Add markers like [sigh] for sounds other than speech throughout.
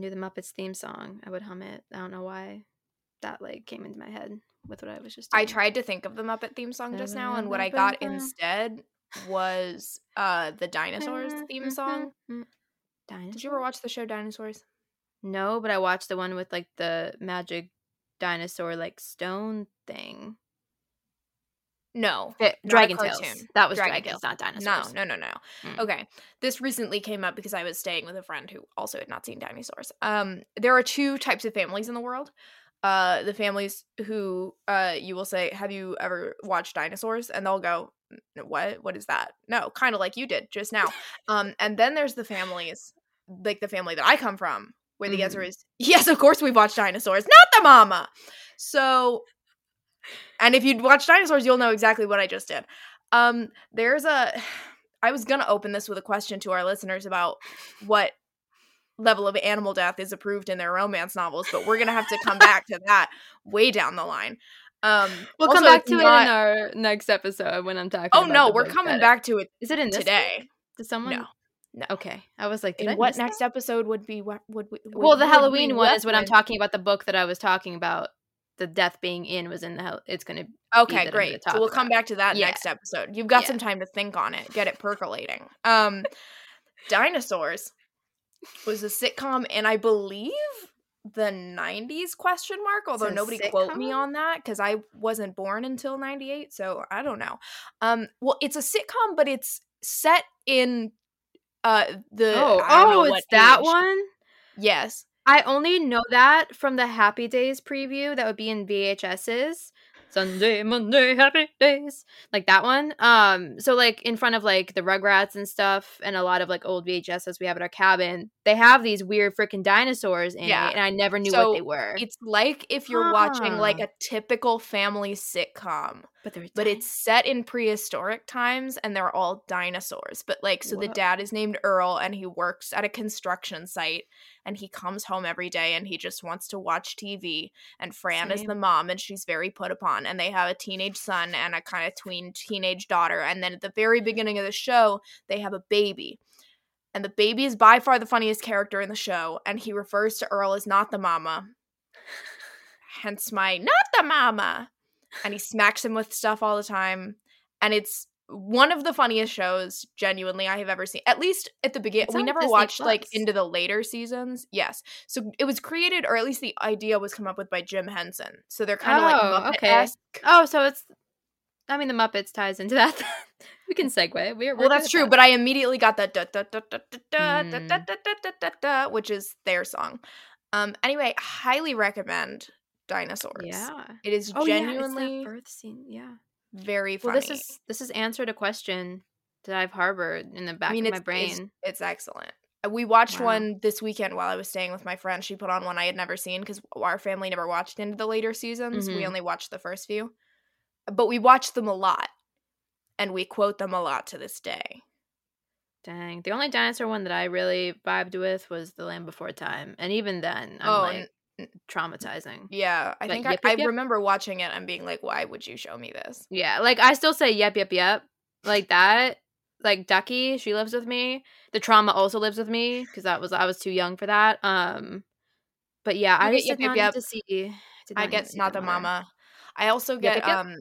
knew the Muppets theme song, I would hum it. I don't know why that like came into my head with what I was just. Doing. I tried to think of the Muppet theme song just now, and what I got instead was uh the dinosaurs theme song. Dinosaurs? Did you ever watch the show Dinosaurs? No, but I watched the one with like the magic dinosaur like stone thing. No, Fi- not a Dragon. Tales. That was Dragon Dragon Tales, not No, dinosaurs. no, no, no. Mm. Okay. This recently came up because I was staying with a friend who also had not seen dinosaurs. Um, there are two types of families in the world. Uh, the families who uh you will say, "Have you ever watched dinosaurs?" and they'll go, "What? What is that?" No, kind of like you did just now. Um, and then there's the families, like the family that I come from, where the answer Mhm. is, "Yes, of course we've watched dinosaurs, not the mama." So and if you'd watch dinosaurs, you'll know exactly what I just did. Um, there's a. [sighs] I was gonna open this with a question to our listeners about what level of animal death is approved in their romance novels, but we're gonna have to come back to that way down the line. Um, We'll also, come back to not- it in our next episode when I'm talking. Oh no, we're coming that- back to it Is it in today. Did someone? No, no. Okay, I was like, did I what next that? episode would be what would we? would- Well, the Halloween one is when I'm talking about the book that I was talking about. The death being in was in the hell. It's gonna. Okay, that I'm gonna great. So we'll come back to that Yeah. next episode. You've got Yeah. some time to think on it, get it percolating. Um, [laughs] Dinosaurs was a sitcom, and I believe the '90s question mark. Although nobody quote me on that because I wasn't born until '98, so I don't know. Um, well, it's a sitcom, but it's set in uh the Oh, I don't know oh, it's that age. one. Yes. I only know that from the Happy Days preview that would be in VHSs. Sunday, Monday, Happy Days, like that one. Um, so like in front of like the Rugrats and stuff, and a lot of like old VHSs we have at our cabin, they have these weird freaking dinosaurs in Yeah. it, and I never knew So what they were. It's like if you're watching like a typical family sitcom. But they're but it's set in prehistoric times and they're all dinosaurs but like so the dad is named earl and he works at a construction site and he comes home every day and he just wants to watch tv and fran is the mom and she's very put upon and they have a teenage son and a kind of tween teenage daughter and then at the very beginning of the show they have a baby and the baby is by far the funniest character in the show and he refers to earl as not the mama. [laughs] Hence my not the mama and he smacks him with stuff all the time and it's one of the funniest shows genuinely i have ever seen at least at the beginning we never Disney watched like into the later seasons yes so it was created or at least the idea was come up with by jim henson so they're kind of like Oh, Muppet okay. esque. oh, so it's. I mean, the Muppets ties into that. we can segue. We're, we're well that's true that. but i immediately got that da, da, da, da, da, Mm. da, da, da, da, da, da, which is their song um anyway highly recommend dinosaurs yeah. it is Oh yeah, genuinely that birth scene. Yeah. very funny Well, this is this is answered a question that I've harbored in the back I mean, of my brain. It's, it's excellent. Uh, We watched Wow. one this weekend while I was staying with my friend. She put on one I had never seen because our family never watched into the later seasons. We Mhm. only watched the first few, but we watched them a lot, and we quote them a lot to this day. Dang. The only dinosaur one that I really vibed with was The Land Before Time. And even then, I'm Oh, like traumatizing. Yeah, I But think yep, I, yep, I yep. remember watching it and being like, "Why would you show me this?" Yeah, like I still say yep, yep, yep. Like that. Like Ducky, she lives with me. The trauma also lives with me because that was I was too young for that. Um, but yeah, I get just yep, did yep, not yep. need to see. I get not the mama. I also get um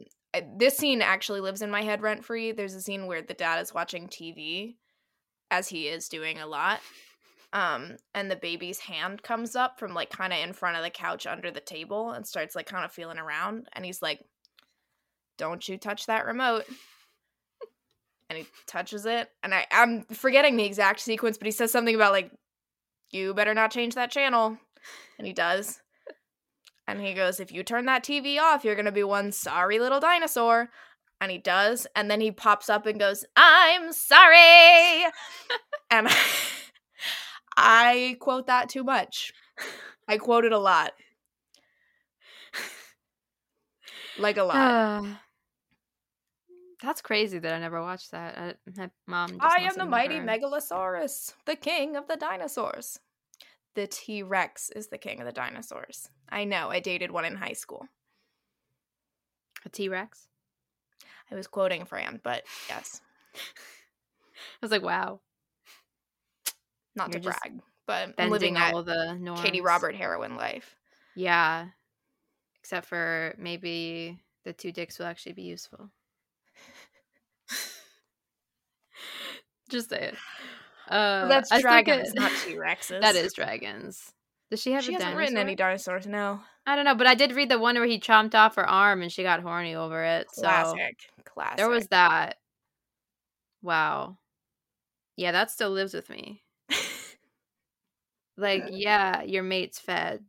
this scene actually lives in my head rent free. There's a scene where the dad is watching TV as he is doing a lot. Um and the baby's hand comes up from like kind of in front of the couch under the table and starts like kind of feeling around and he's like don't you touch that remote. And he touches it and I I'm forgetting the exact sequence but he says something about like you better not change that channel and he does. And he goes, If you turn that TV off, you're going to be one sorry little dinosaur. And he does. And then he pops up and goes, I'm sorry. [laughs] and I [laughs] quote that too much. I quote it a lot. Like a lot. Ah. that's crazy that I never watched that. I, my mom. Just I am the mighty never- Megalosaurus, the king of the dinosaurs. The T Rex is the king of the dinosaurs. I know, I dated one in high school. A T Rex. I was quoting Fran, but yes, [laughs] I was like, wow. Not You're to brag, but I'm living all the norms. Katee Robert heroine life. Yeah. Except for maybe the two dicks will actually be useful. [laughs] Just say it. Uh, That's I dragons, not [laughs] T Rexes. that is dragons. Does she have She hasn't written any dinosaurs. No. I don't know, but I did read the one where he chomped off her arm and she got horny over it. So Classic. Classic. there was that. Wow. Yeah, that still lives with me. Like, [laughs] yeah, your mate's fed,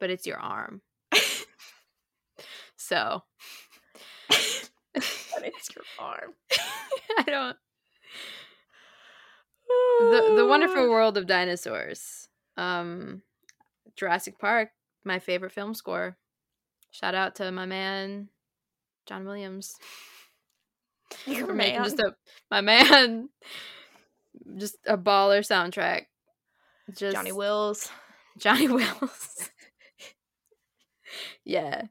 but it's your arm. So [laughs] but it's your arm. [laughs] I don't. The the wonderful [sighs] world of dinosaurs. Um, Jurassic Park, my favorite film score. Shout out to my man, John Williams. Your for making man. just a my man, just a baller soundtrack. Just [laughs] Johnny Wills. Johnny Wills. [laughs] yeah.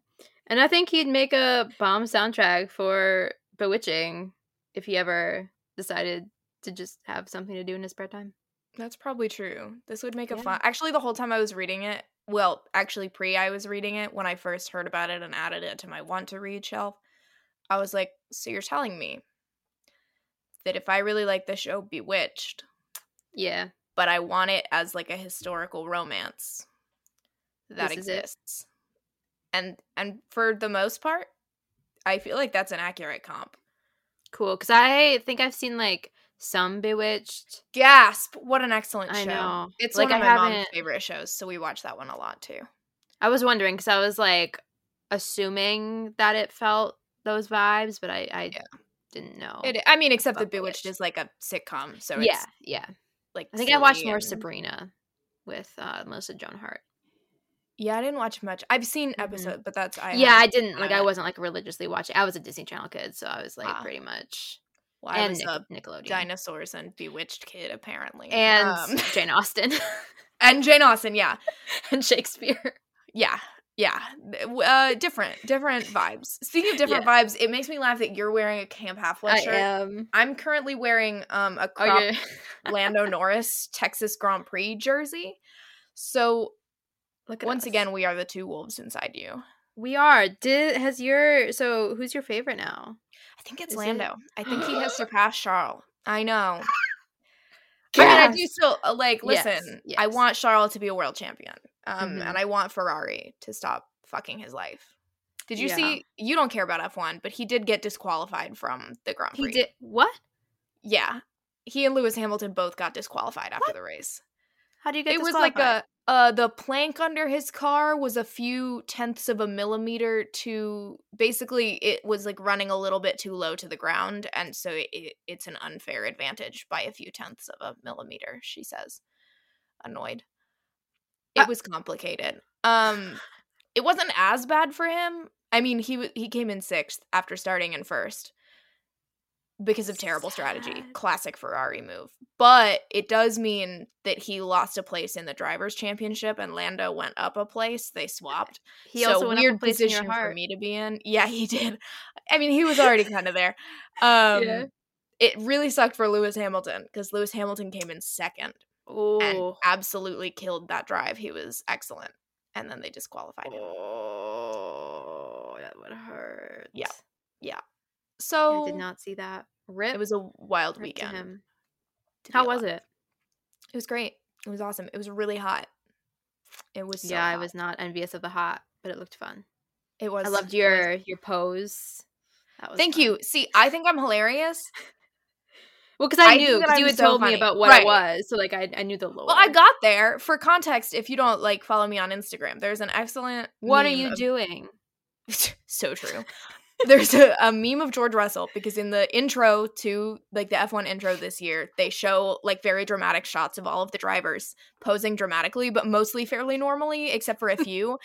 And I think he'd make a bomb soundtrack for Bewitching if he ever decided to just have something to do in his spare time. That's probably true. This would make a Yeah. fun. Actually, the whole time I was reading it, well, actually, pre I was reading it when I first heard about it and added it to my want to read shelf. I was like, so you're telling me that if I really like the show Bewitched, Yeah. But I want it as like a historical romance that This exists. And and for the most part, I feel like that's an accurate comp. Cool. Cause I think I've seen like some Bewitched. Gasp! What an excellent I show. know. It's Like, one of I my mom's favorite shows, so we watch that one a lot too. I was wondering because I was like assuming that it felt those vibes, but I, I Yeah. didn't know. It, I mean, except that Bewitched Bewitched. is like a sitcom, so yeah, yeah. Like I think I watched silly more and- Sabrina with uh, Melissa Joan Hart. Yeah, I didn't watch much. I've seen Mhm. episodes, but that's I yeah, I didn't like. I wasn't like religiously watching. I was a Disney Channel kid, so I was like Ah. pretty much well, I and was Nic- a Nickelodeon dinosaurs and Bewitched kid apparently, and Um, Jane Austen [laughs] and Jane Austen. Yeah, [laughs] and Shakespeare. yeah, yeah. Uh, different, different [laughs] vibes. Speaking of different vibes, it makes me laugh that you're wearing a Camp Half Blood I shirt. am. I'm currently wearing um a Oh, crop Lando Norris Texas Grand Prix jersey. So Look at once us. again, we are the two wolves inside you. we are. Did has your so who's your favorite now? I think it's Is it- Lando. I think he has [gasps] surpassed Charles. I know. [laughs] I mean, I do still uh, like. Yes, Listen, I want Charles to be a world champion, um, Mhm. and I want Ferrari to stop fucking his life. Did you Yeah. see? You don't care about F one, but he did get disqualified from the Grand Prix. He did what? Yeah, he and Lewis Hamilton both got disqualified after What? the race. How do you get? it was like a uh the plank under his car was a few tenths of a millimeter to basically it was like running a little bit too low to the ground and so it, it's an unfair advantage by a few tenths of a millimeter she says annoyed it Uh- was complicated. Um it wasn't as bad for him. I mean he w- he came in sixth after starting in first because of terrible strategy classic ferrari move but it does mean that he lost a place in the drivers championship and lando went up a place they swapped. He so also went weird up a place position for me to be in. Yeah he did. I mean he was already kind of there [laughs] um Yeah. it really sucked for lewis hamilton because lewis hamilton came in second and Oh, absolutely killed that drive he was excellent and then they disqualified him oh, that would hurt. Yeah. Yeah. so I did not see that. Rip. it was a wild rip weekend How was alive. it? it was great it was awesome it was really hot it was so yeah, I was not envious of the hot, but it looked fun. it was I loved it was- your your pose. Thank fun. you see i think i'm hilarious Well, because I, I knew because you had so told funny. me about what Right. it was, so like I I knew the lore. well i got there for context if you don't like follow me on instagram there's an excellent What are you of- doing? [laughs] so true. There's a, a meme of George Russell because in the intro to like the F1 intro this year, they show like very dramatic shots of all of the drivers posing dramatically, but mostly fairly normally, except for a [laughs] few.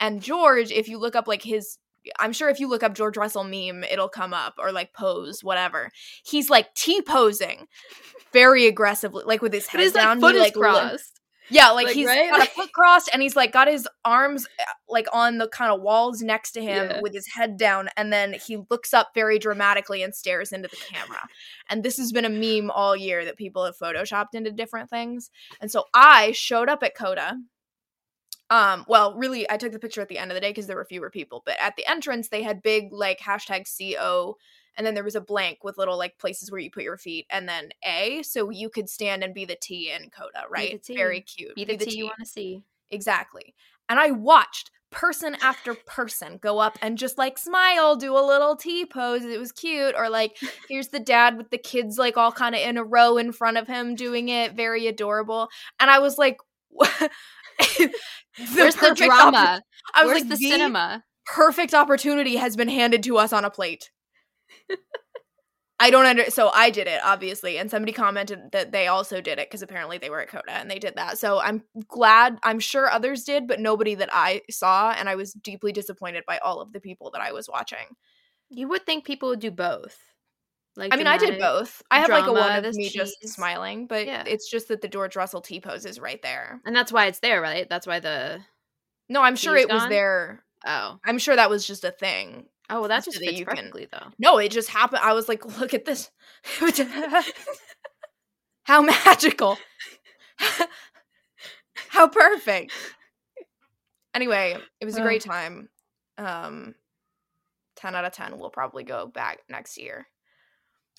and George, if you look up like his I'm sure if you look up George Russell meme, it'll come up or like pose, whatever. He's like T posing very aggressively, like with his head his down. like foot he, is like, li- crossed. Yeah, like, Like, he's right? got a [laughs] foot crossed and he's like got his arms uh, like on the kind of walls next to him Yeah. with his head down and then he looks up very dramatically and stares into the camera. And this has been a meme all year that people have photoshopped into different things. And so I showed up at COTA. Um, well, really, I took the picture at the end of the day because there were fewer people, but at the entrance they had big like hashtag CO and then there was a blank with little like places where you put your feet and then A, so you could stand and be the T in COTA, right? T. Very cute. Be the tea you want to see. Exactly. And I watched person after person go up and just like smile, do a little T pose. It was cute. Or like, here's the dad with the kids like all kind of in a row in front of him doing it. Very adorable. And I was like, [laughs] the Where's the drama? I was Where's like, the the cinema? perfect opportunity has been handed to us on a plate. I don't under so I did it obviously and somebody commented that they also did it because apparently they were at COTA and they did that. So I'm glad I'm sure others did but nobody that I saw and I was deeply disappointed by all of the people that I was watching. You would think people would do both. Like I mean I did both. I have like a one of this me just smiling but Yeah. it's just that the George Russell T pose is right there. and that's why it's there, right? That's why the No, I'm sure it was there. oh I'm sure that was just a thing. oh well that So just that fits you can- perfectly though. No, it just happened. I was like, [laughs] look at this. [laughs] How magical. [laughs] How perfect. Anyway, it was a great time. Um 10 out of 10 We'll probably go back next year.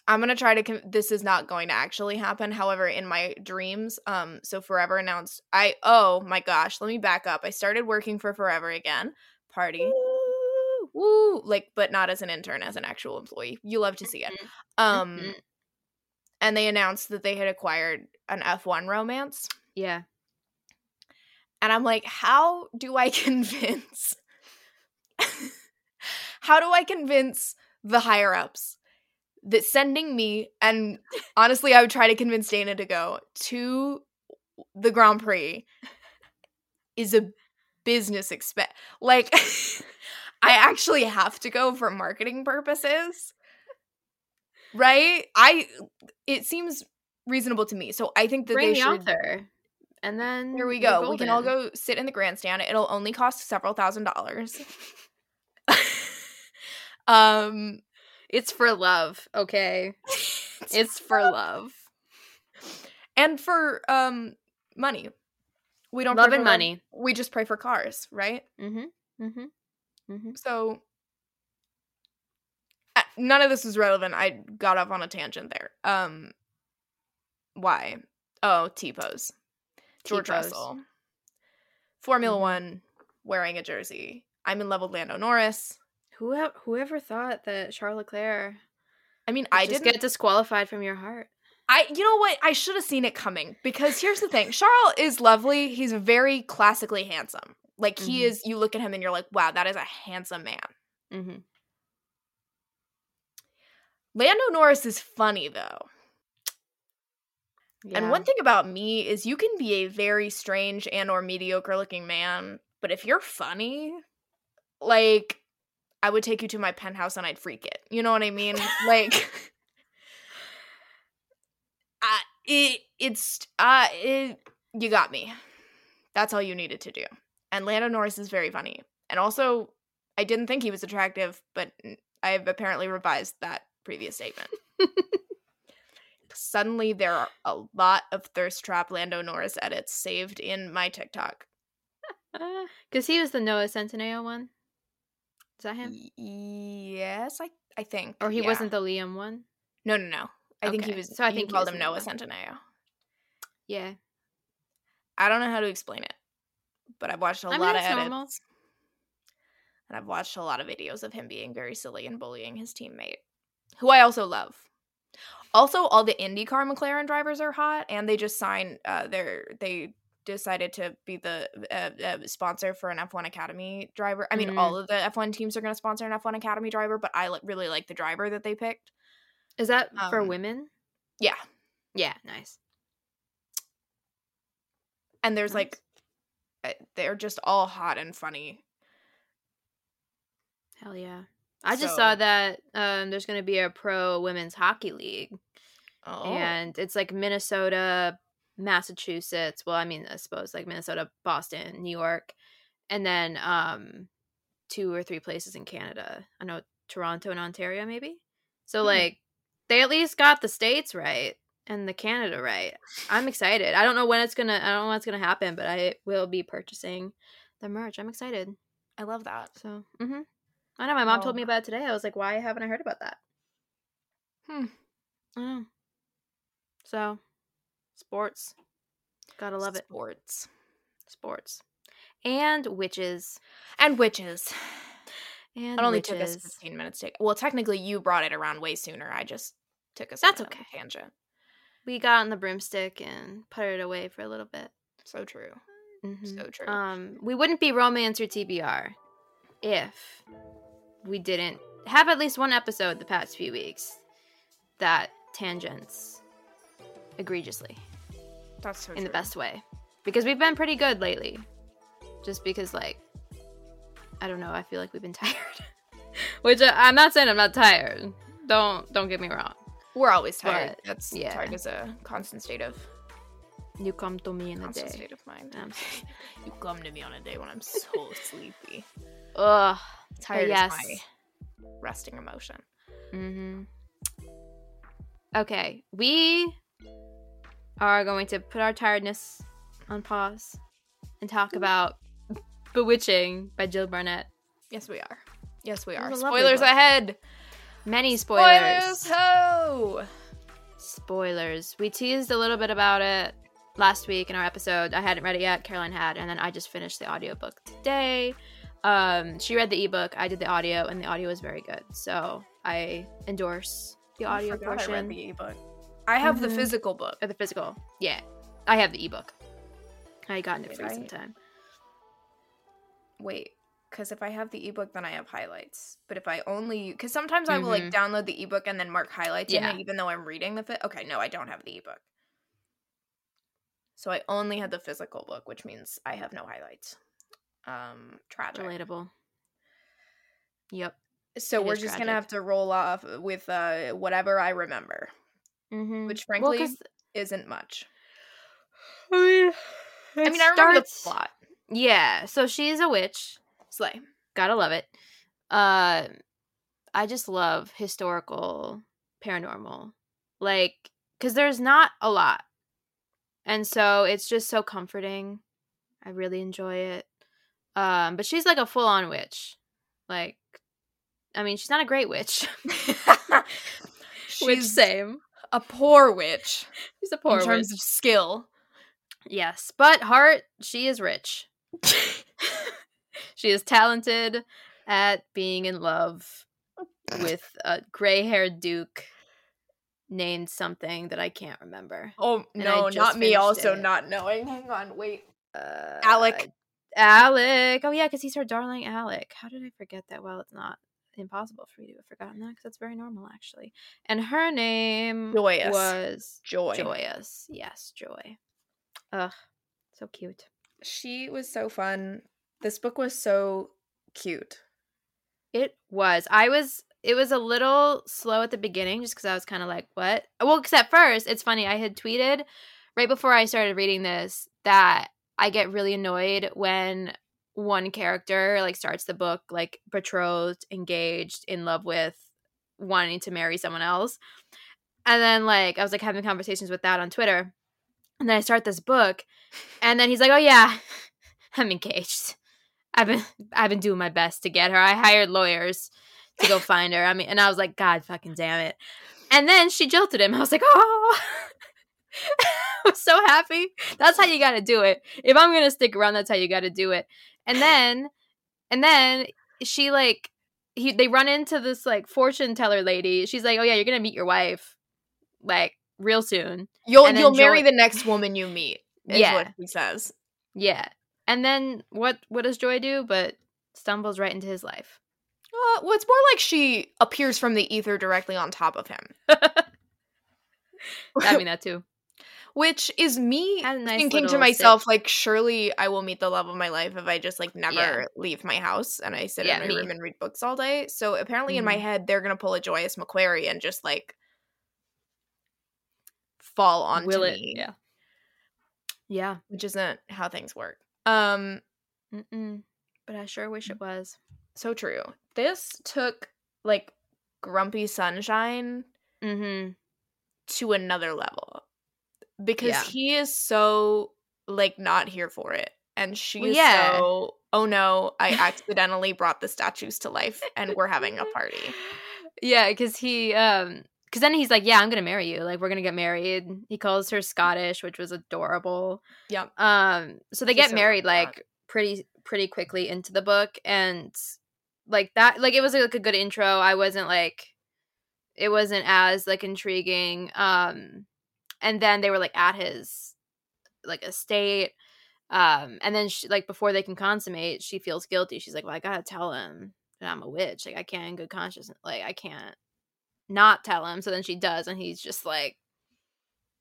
I'm going to try to con- this is not going to actually happen. However, in my dreams, um so Forever announced I oh my gosh, let me back up. I started working for Forever again. Party. Woo, woo, like but not as an intern, as an actual employee. You love to see it. Um Mhm. and they announced that they had acquired an F1 romance. Yeah. And I'm like, how do I [laughs] convince how do I convince the higher ups that sending me and honestly I would try to convince Dana to go to the Grand Prix is a business expense. Like [laughs] I actually have to go for marketing purposes. Right? I it seems reasonable to me. So I think that Bring they the should author. And then here we go. We can all go sit in the grandstand. It'll only cost several thousand dollars. [laughs] um It's for love, okay? [laughs] It's for love. and for um money. We don't Love pray and for money. We just pray for cars, right? Mm-hmm. Mm-hmm. Mm-hmm. So none of this is relevant. I got off on a tangent there. Um why? Oh, T-pose. George T-pose. Russell. Formula Mhm. 1 wearing a jersey. I'm in love with Lando Norris. Whoever whoever thought that Charles Leclerc I mean, I just didn't get disqualified from your heart. I you know what? I should have seen it coming because here's the thing. Charles is lovely. He's very classically handsome. Like he Mhm. is you look at him and you're like, "Wow, that is a handsome man." Mm-hmm. Lando Norris is funny though. And one thing about me is you can be a very strange and or mediocre looking man, but if you're funny, like I would take you to my penthouse and I'd freak it. You know what I mean? like [laughs] I, it it's uh it, you got me. That's all you needed to do. And Lando Norris is very funny. And also I didn't think he was attractive, but I have apparently revised that previous statement. [laughs] Suddenly there are a lot of thirst trap Lando Norris edits saved in my TikTok. [laughs] because he was the Noah Centineo one. Is that him? Yes, I I think. Or he yeah. wasn't the Liam one? No, no, no. I think he was. so I think he called him Noah. Centineo. Yeah. I don't know how to explain it, but I've watched a I mean, lot of edits, normal. and I've watched a lot of videos of him being very silly and bullying his teammate, who I also love. Also, all the IndyCar McLaren drivers are hot, and they just signed. Uh, their they decided to be the uh, uh, sponsor for an F1 Academy driver. I mean, Mm. all of the F1 teams are going to sponsor an F1 Academy driver, but I li- really like the driver that they picked. Is that for Um, women? Yeah, Yeah, nice. and there's Nice. like, uh, they're just all hot and funny. Hell yeah. I just saw that um, there's going to be a pro women's hockey league, Oh, and it's like Minnesota, Massachusetts. Well, I mean, I suppose like Minnesota, Boston, New York, and then um two or three places in Canada. I know Toronto and Ontario, maybe. So Hmm. like they at least got the states right and the Canada right. I'm excited. I don't know when it's gonna. I don't know what's gonna happen, but I will be purchasing the merch. I'm excited. I love that. So, mm-hmm. I know my mom told me about it today. I was like, why haven't I heard about that? Hmm. I know. So, sports. Gotta love it. Sports Sports. And witches. and witches. And It only witches. took us 15 minutes to. Well, technically, you brought it around way sooner. I just took us. That's okay. Tangent. We got on the broomstick and put it away for a little bit. So true. Mhm. So true. Um, we wouldn't be Romance Your TBR if we didn't have at least one episode the past few weeks that tangents egregiously That's so in the best way because we've been pretty good lately. Just because, like, I don't know, I feel like we've been [laughs] tired. Which uh, I'm not saying I'm not tired. Don't don't get me wrong. We're always tired. But, That's yeah. tired is a constant state of You come to me in a constant day. state of mind. Um, [laughs] you come to me on a day when I'm so [laughs] sleepy. Ugh. Tired yes. is my resting emotion. Mm-hmm. Okay, we are going to put our tiredness on pause and talk about Bewitching by Jill Barnett. Yes, we are. Yes, we are. was a lovely Spoilers book. ahead. Many spoilers. Spoilers, ho! Spoilers. We teased a little bit about it last week in our episode. I hadn't read it yet. Caroline had, and then I just finished the audiobook today. Um, she read the ebook. I did the audio, and the audio was very good. So I endorse the I audio forgot portion. I read the ebook. I have the Mhm. physical book. Or the physical. Yeah. I have the ebook. I got it Did free I? sometime. Wait, because if I have the ebook, then I have highlights. But if I only, because sometimes I will like download the ebook and then mark highlights in Mm-hmm. Yeah. it, even though I'm reading the fit. Okay, no, I don't have the ebook. So I only had the physical book, which means I have no highlights. Um, tragic. Relatable. Yep. So It we're just gonna have to roll off with uh whatever I remember, Mm-hmm. which Well, isn't much. [sighs] I mean, I mean, I remember the plot. Yeah. So she's a witch. Slay. Gotta love it. Uh, I just love historical paranormal, like because there's not a lot, and so it's just so comforting. I really enjoy it. Um, but she's like a full on witch. Like, I mean, she's not a great witch. [laughs] [laughs] which same. A poor witch [laughs] She's a poor in terms witch. of skill. Yes, but heart, she is rich. [laughs] she is talented at being in love with a gray-haired duke named something that I can't remember. Oh And no, not me. Also it. not knowing. Hang on, wait. Uh, Alec. Alec. Oh yeah, because he's her darling Alec. How did I forget that? Well, it's not impossible for me to have forgotten that because that's very normal actually. And her name Joyous. was Joy. Joyous. Yes, Joy. Ugh, so cute. She was so fun. This book was so cute. It was. I was. It was a little slow at the beginning, just because I was kind of like, "What?" Well, because at first, it's funny. I had tweeted right before I started reading this that I get really annoyed when one character like starts the book like betrothed, engaged, in love with, wanting to marry someone else, and then like I was like having conversations with that on Twitter, and then I start this book, and then he's like, "Oh yeah, [laughs] I'm engaged." I've been I've been doing my best to get her. I hired lawyers to go find her. I mean, and I was like, God fucking damn it. And then she jilted him. I was like, oh, [laughs] I was so happy. That's how you got to do it. If I'm gonna stick around, that's how you got to do it. And then, and then she like he they run into this like fortune teller lady. She's like, oh yeah, you're gonna meet your wife like real soon. You'll you'll marry the next woman you meet. Is Yeah. what he says. Yeah. And then what what does Joy do? But stumbles right into his life. Uh, well, it's more like she appears from the ether directly on top of him, [laughs] I mean that too. Which is me nice thinking to myself, like, surely I will meet the love of my life if I just like never Yeah. leave my house and I sit Yeah, in my me. room and read books all day. So apparently, in my Mhm. head, they're gonna pull a Joyous Macquarie and just like fall onto Will it? me. Yeah. Yeah. which isn't how things work. Um, Mm-mm. But I sure wish it was. so true. This took like Grumpy Sunshine Mm-hmm. to another level because Yeah. he is so like not here for it, and she Well, yeah. so. Oh no! I [laughs] accidentally brought the statues to life, and we're having a party. Yeah, because he um because then he's like, Yeah, I'm gonna marry you. Like we're gonna get married. He calls her Scottish, which was adorable. yeah Um so they She's get so married like pretty pretty quickly into the book and like that like it was like a good intro. I wasn't like it wasn't as like intriguing. Um and then they were like at his like estate. Um and then she like before they can consummate, she feels guilty. She's like, Well, I gotta tell him that I'm a witch. Like I can't in good conscience like I can't not tell him. So then she does and he's just like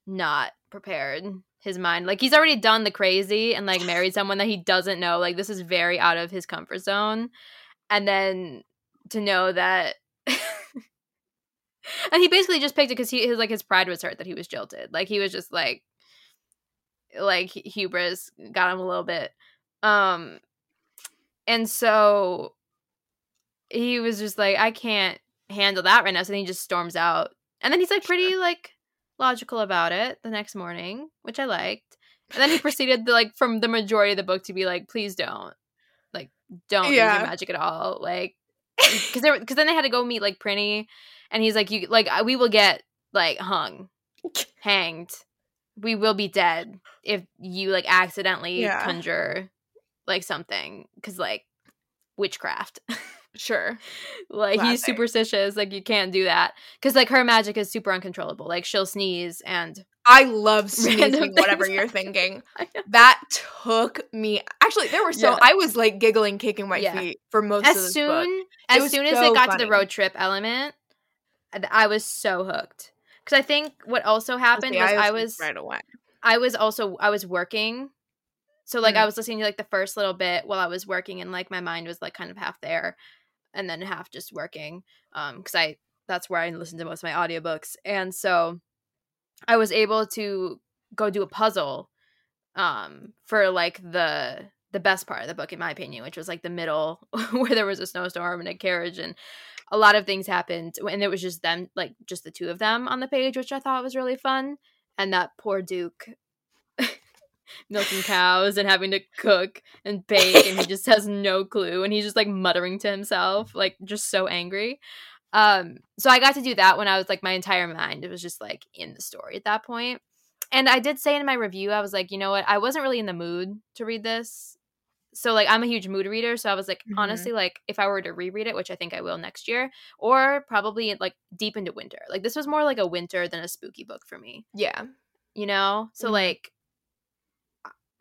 not prepared. His mind like he's already done the crazy and like married [laughs] someone that he doesn't know. Like this is very out of his comfort zone. And then to know that and he basically just picked it because he his like his pride was hurt that he was jilted. Like he was just like like hubris got him a little bit. Um and so he was just like, I can't handle that right now. So then he just storms out. And then he's like pretty like logical about it the next morning, which I liked. And then he [laughs] proceeded to, like from the majority of the book to be like, please don't. Like don't use your magic at all. Like [laughs] because because then they had to go meet like Prinny and he's like you like we will get like hung [laughs] hanged we will be dead if you like accidentally Yeah. conjure like something because like witchcraft [laughs] Sure. like he's superstitious like you can't do that because like her magic is super uncontrollable like she'll sneeze and I love [laughs] sneezing, whatever you're thinking. That took me. Actually, there were so Yeah. I was like giggling, kicking my Yeah. feet for most of as this soon book. as soon as so it got to the road trip element I- i was so hooked because i think what also happened See, was i hooked was right away. I was also I was working. So like I Mm. was listening to like the first little bit while I was working and like my mind was like kind of half there and then half just working um cuz I that's where I listen to most of my audiobooks. And so I was able to go do a puzzle um for like the the best part of the book in my opinion, which was like the middle [laughs] where there was a snowstorm and a carriage and a lot of things happened and it was just them like just the two of them on the page which I thought was really fun and that poor duke [laughs] milking cows and having to cook and bake and he just has no clue and he's just like muttering to himself like just so angry. Um so i got to do that when i was like my entire mind it was just like in the story at that point. And i did say in my review i was like you know what? I wasn't really in the mood to read this so like i'm a huge mood reader so i was like Mhm. honestly like if i were to reread it which i think i will next year or probably like deep into winter like this was more like a winter than a spooky book for me Yeah. you know so Mhm. like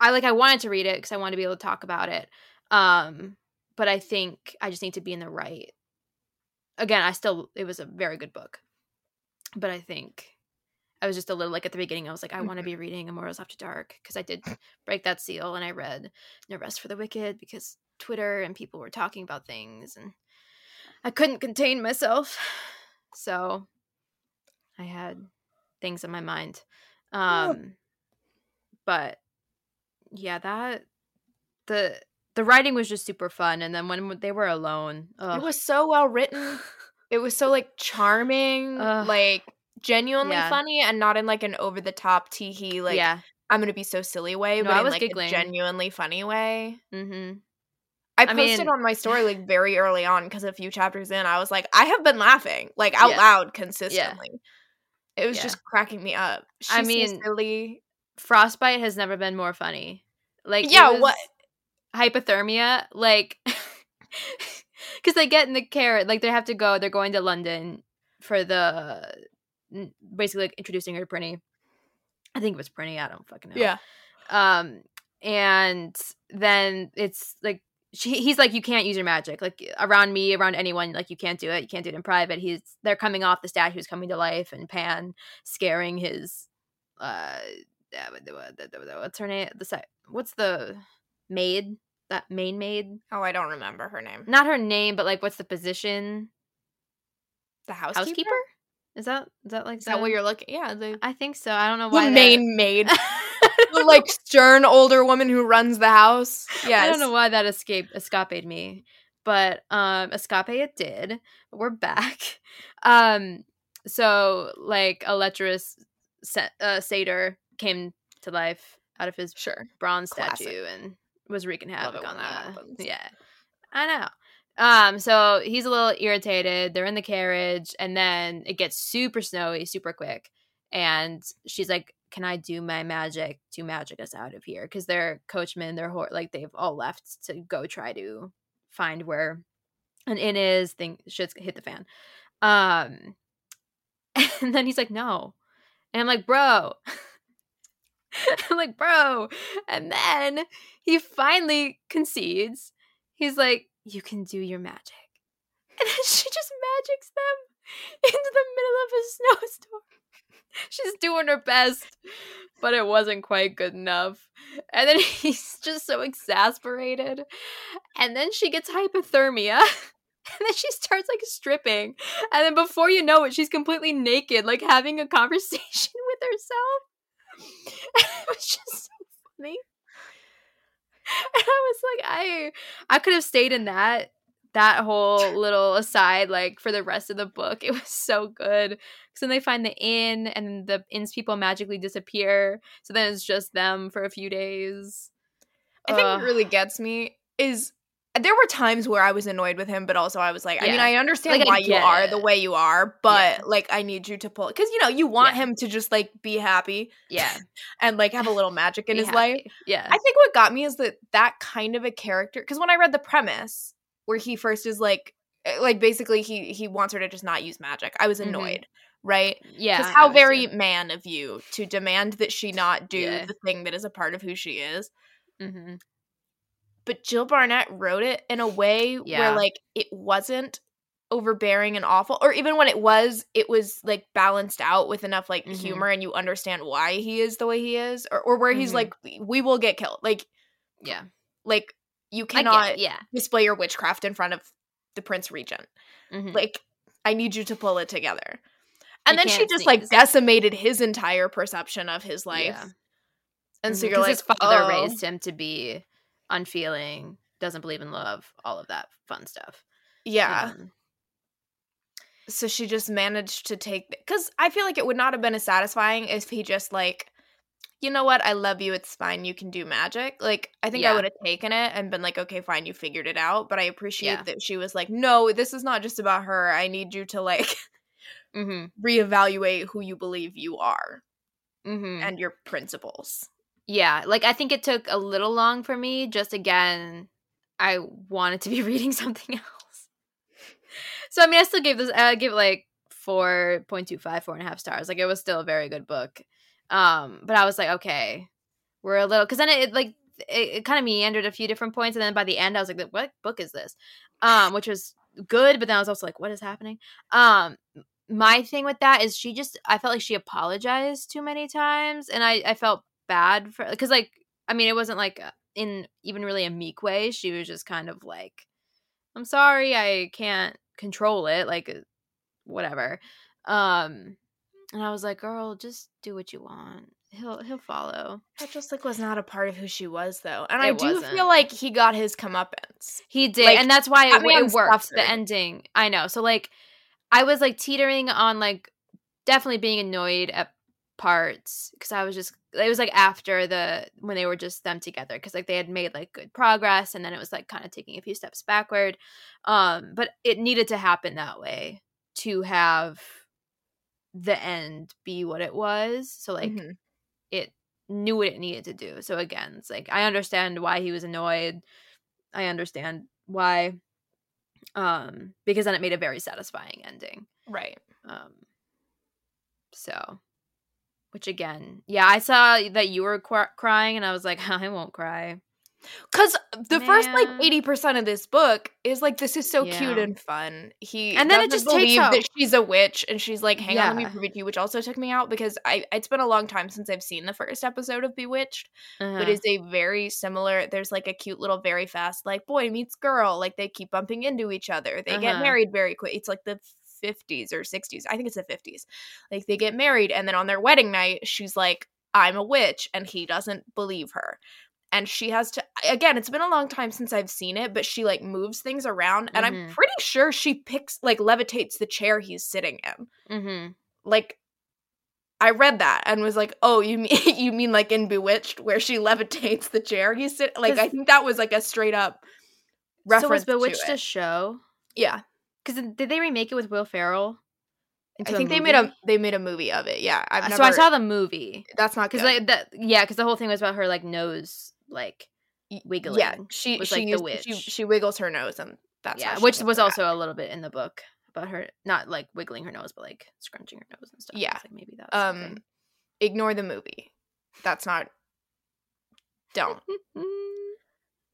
i like i wanted to read it because i wanted to be able to talk about it um but i think i just need to be in the right again i still it was a very good book but i think i was just a little like at the beginning i was like i want to Mhm. be reading immortals after dark because i did break that seal and i read no rest for the wicked because twitter and people were talking about things and i couldn't contain myself so i had things in my mind um but yeah that the the writing was just super fun and then when they were alone ugh. It was so well written. [laughs] It was so like charming, Ugh. like genuinely Yeah. funny, and not in like an over the top tee hee like yeah I'm gonna be so silly way, No, but I in was like giggling. a genuinely funny way. mm-hmm I I posted mean- on my story like very early on because a few chapters in, I was like, I have been laughing like out Yeah. loud consistently. It was just cracking me up. She's I mean, silly. frostbite has never been more funny like Yeah, what- hypothermia like [laughs] because they get in the carrot like they have to go they're going to london for the basically like introducing her to Prinny. I think it was Prinny. I don't fucking know. Yeah. Um, and then it's like she, he's like, you can't use your magic like around me, around anyone. Like you can't do it. You can't do it in private. He's they're coming off the statues coming to life, and Pan scaring his uh, what's her name? The what's the maid? That main maid? Oh, I don't remember her name. Not her name, but like what's the position? The housekeeper. Housekeeper? Is that is that like Is that what you're looking? Yeah, the I think so. I don't know the why. that- main maid. [laughs] the like stern older woman who runs the house. Yes. I don't know why that escaped escaped me, but um, escape it did. We're back. [laughs] Um, so like a lecherous uh, satyr came to life out of his Sure. bronze Classic. statue and was wreaking havoc on that the happens. yeah i know um so he's a little irritated they're in the carriage and then it gets super snowy super quick and she's like can i do my magic to magic us out of here because their coachmen they're like they've all left to go try to find where an inn is thing shit's hit the fan um [laughs] and then he's like no and i'm like bro [laughs] I'm like, bro. And then he finally concedes. He's like, you can do your magic. [laughs] And then she just magics them [laughs] into the middle of a snowstorm. [laughs] She's doing her best, but it wasn't quite good enough. And then he's just so exasperated. And then she gets hypothermia. And then she starts like stripping. And then before you know it, she's completely naked, like having a conversation with herself. it was just so funny. [laughs] And I was like, I I could have stayed in that that whole [laughs] little aside like for the rest of the book. It was so good. So then they find the inn and the inn's people magically disappear. So then it's just them for a few days. I think Ugh. what really gets me is there were times where I was annoyed with him, but also I was like, I mean, I understand Like, I why you are it. the way you are, but Yeah. like, I need you to pull because you know you want Yeah. him to just like be happy Yeah. [laughs] and like have a little magic in his life. Yeah. I think what got me is that that kind of a character because when I read the premise where he first is like, eh, like basically he he wants her to just not use magic, I was Mhm. annoyed, right? yeah. Because how very too. man of you to demand that she not do Yeah. the thing that is a part of who she is. Mhm. But Jill Barnett wrote it in a way Yeah. where like it wasn't overbearing and awful or even when it was it was like balanced out with enough like Mhm. humor and you understand why he is the way he is or, or where he's Mhm. like we will get killed like Yeah. like you I get cannot Yeah. display your witchcraft in front of the prince regent Mhm. like i need you to pull it together and You then she just like decimated his entire perception of his life Yeah. and so Mhm, you're like his father oh. raised him to be unfeeling, doesn't believe in love, all of that fun stuff. yeah. Um, so she just managed to take because i feel like it would not have been as satisfying if he just like you know what? I love you. It's fine. You can do magic. Like i think i would have taken it and been like okay fine. You figured it out. But i appreciate Yeah. that she was like no this is not just about her. I need you to like mhm, [laughs] reevaluate who you believe you are mhm. and your principles yeah, like I think it took a little long for me. Just again, I wanted to be [laughs] reading something else. So I mean, I still gave this. I give it like 4.25, four and a half stars. Like it was still a very good book. Um, but I was like, okay, we're a little because then it, it like it, it kind of meandered a few different points, and then by the end, I was like, what book is this? Um, which was good, but then I was also like, what is happening? Um, my thing with that is she just I felt like she apologized too many times, and I I felt bad for because like I mean it wasn't like uh, in even really a meek way. She was just kind of like, I'm sorry, I can't control it, like uh, whatever. Um, and I was like, girl, just do what you want. He'll he'll follow. that just like was not a part of who she was though and i do wasn't. feel like he got his comeuppance He did, Like, and that's why it, it worked. suffered. The ending, I know. So like, I was like teetering on like definitely being annoyed at parts because I was just it was like after the when they were just them together because like they had made like good progress and then it was like kind of taking a few steps backward. Um, but it needed to happen that way to have the end be what it was. So like Mhm. it knew what it needed to do. So again, it's like I understand why he was annoyed. I understand why um because then it made a very satisfying ending. right Um so which again, yeah, I saw that you were qu- crying and I was like, [laughs] I won't cry. Because the first like eighty percent of this book is like this is so cute and fun. He And then it just takes believe out- that she's a witch, and she's like, "Hang on, let me Yeah. prove it to you," which also took me out because I it's been a long time since I've seen the first episode of Bewitched, but Uh-huh. it's a very similar. There's like a cute little, very fast like boy meets girl, like they keep bumping into each other. They get Uh-huh. married very quick. It's like the 50s or 60s. I think it's the 50s. Like they get married, and then on their wedding night, she's like, I'm a witch, and he doesn't believe her. And she has to again, it's been a long time since I've seen it, but she like moves things around, and I'm Mhm. pretty sure she picks like levitates the chair he's sitting in. Mm-hmm. Like I read that and was like, "Oh, you mean [laughs] you mean like in Bewitched where she levitates the chair he's sit like I think that was like a straight up So was reference Bewitched to a show? Yeah. Because did they remake it with Will Ferrell? I think they made a movie? they made a movie of it. Yeah. I've Uh, never So I saw the movie that's not because good. like that. Yeah, because the whole thing was about her like nose like wiggling. Yeah, she was she like the witch. She, she wiggles her nose and that's yeah, which was also a little bit in the book about her not like wiggling her nose, but like scrunching her nose and stuff. Yeah. like maybe that's um something. ignore the movie. That's not don't. [laughs]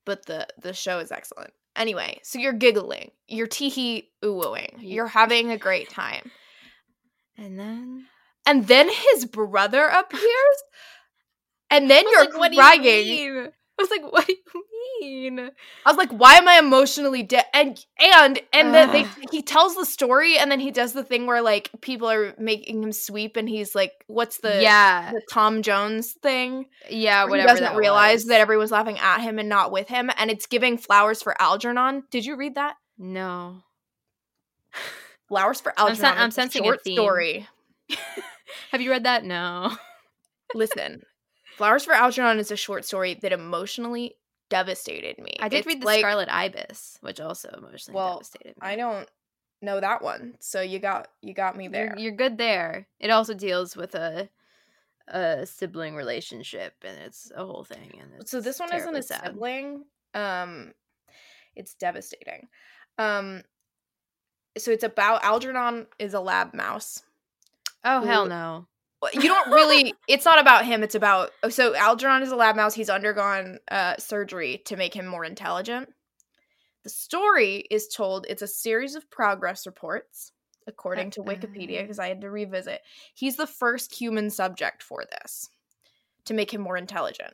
But the the show is excellent. Anyway, so you're giggling, you're teehee oohing, you're having a great time. and then And then his brother appears, and then you're like, crying. Do you mean? I was like, [laughs] what do you mean? I was like, why am I emotionally dead? And and and then they [sighs] he tells the story, and then he does the thing where like people are making him sweep, and he's like, what's the yeah, the Tom Jones thing? yeah, where whatever. he doesn't that realize was. that everyone's laughing at him and not with him, and it's giving flowers for Algernon. Did you read that? no. [sighs] Flowers for I'm Algernon. sen- I'm It's a sensing a theme. story. [laughs] Have you read that? No. Listen, Flowers for Algernon is a short story that emotionally devastated me. I did It's read the like- Scarlet Ibis, which also emotionally Well, devastated me. I don't know that one, so you got you got me You're, there. you're good there. It also deals with a a sibling relationship, and it's a whole thing. And so this one isn't a sad. sibling. Um, it's devastating. Um, so it's about Algernon is a lab mouse. Oh hell no! You don't really [laughs] it's not about him it's about oh, so algernon is a lab mouse he's undergone uh, surgery to make him more intelligent. The story is told it's a series of progress reports according to wikipedia because i had to revisit. He's the first human subject for this to make him more intelligent.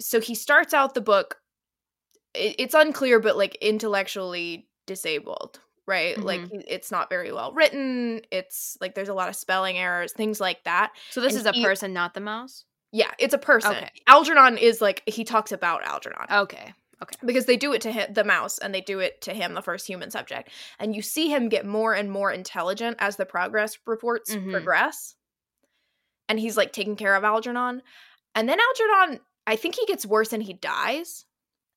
So he starts out the book it, it's unclear but like intellectually disabled right like Mhm. he- it's not very well written it's like there's a lot of spelling errors things like that So this And is a he- person, not the mouse. yeah it's a person Okay. algernon is like he talks about algernon Okay. Okay. Because they do it to him, the mouse and they do it to him the first human subject and you see him get more and more intelligent as the progress reports Mhm. progress and he's like taking care of algernon and then algernon i think he gets worse and he dies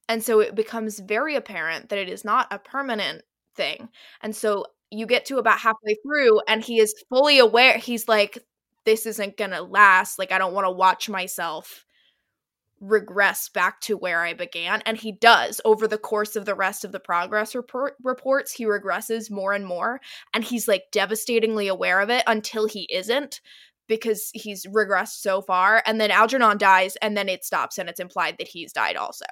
and so it becomes very apparent that it is not a permanent thing and so you get to about halfway through and he is fully aware he's like this isn't gonna last like i don't want to watch myself regress back to where I began. And he does over the course of the rest of the progress report reports. He regresses more and more. And he's like devastatingly aware of it until he isn't because he's regressed so far. And then Algernon dies and then it stops and it's implied that he's died also.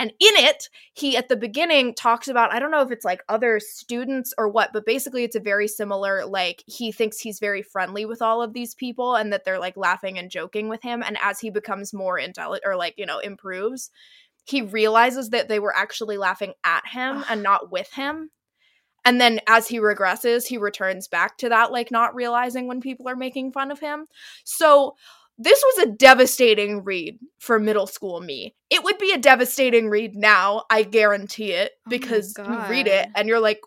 And in it, he at the beginning talks about, I don't know if it's like other students or what, but basically it's a very similar, like, he thinks he's very friendly with all of these people and that they're like laughing and joking with him. And as he becomes more intelligent or like, you know, improves, he realizes that they were actually laughing at him and not with him. And then as he regresses, he returns back to that, like not realizing when people are making fun of him. So this was a devastating read for middle school me. It would be a devastating read now, I guarantee it, Oh because you read it and you're like,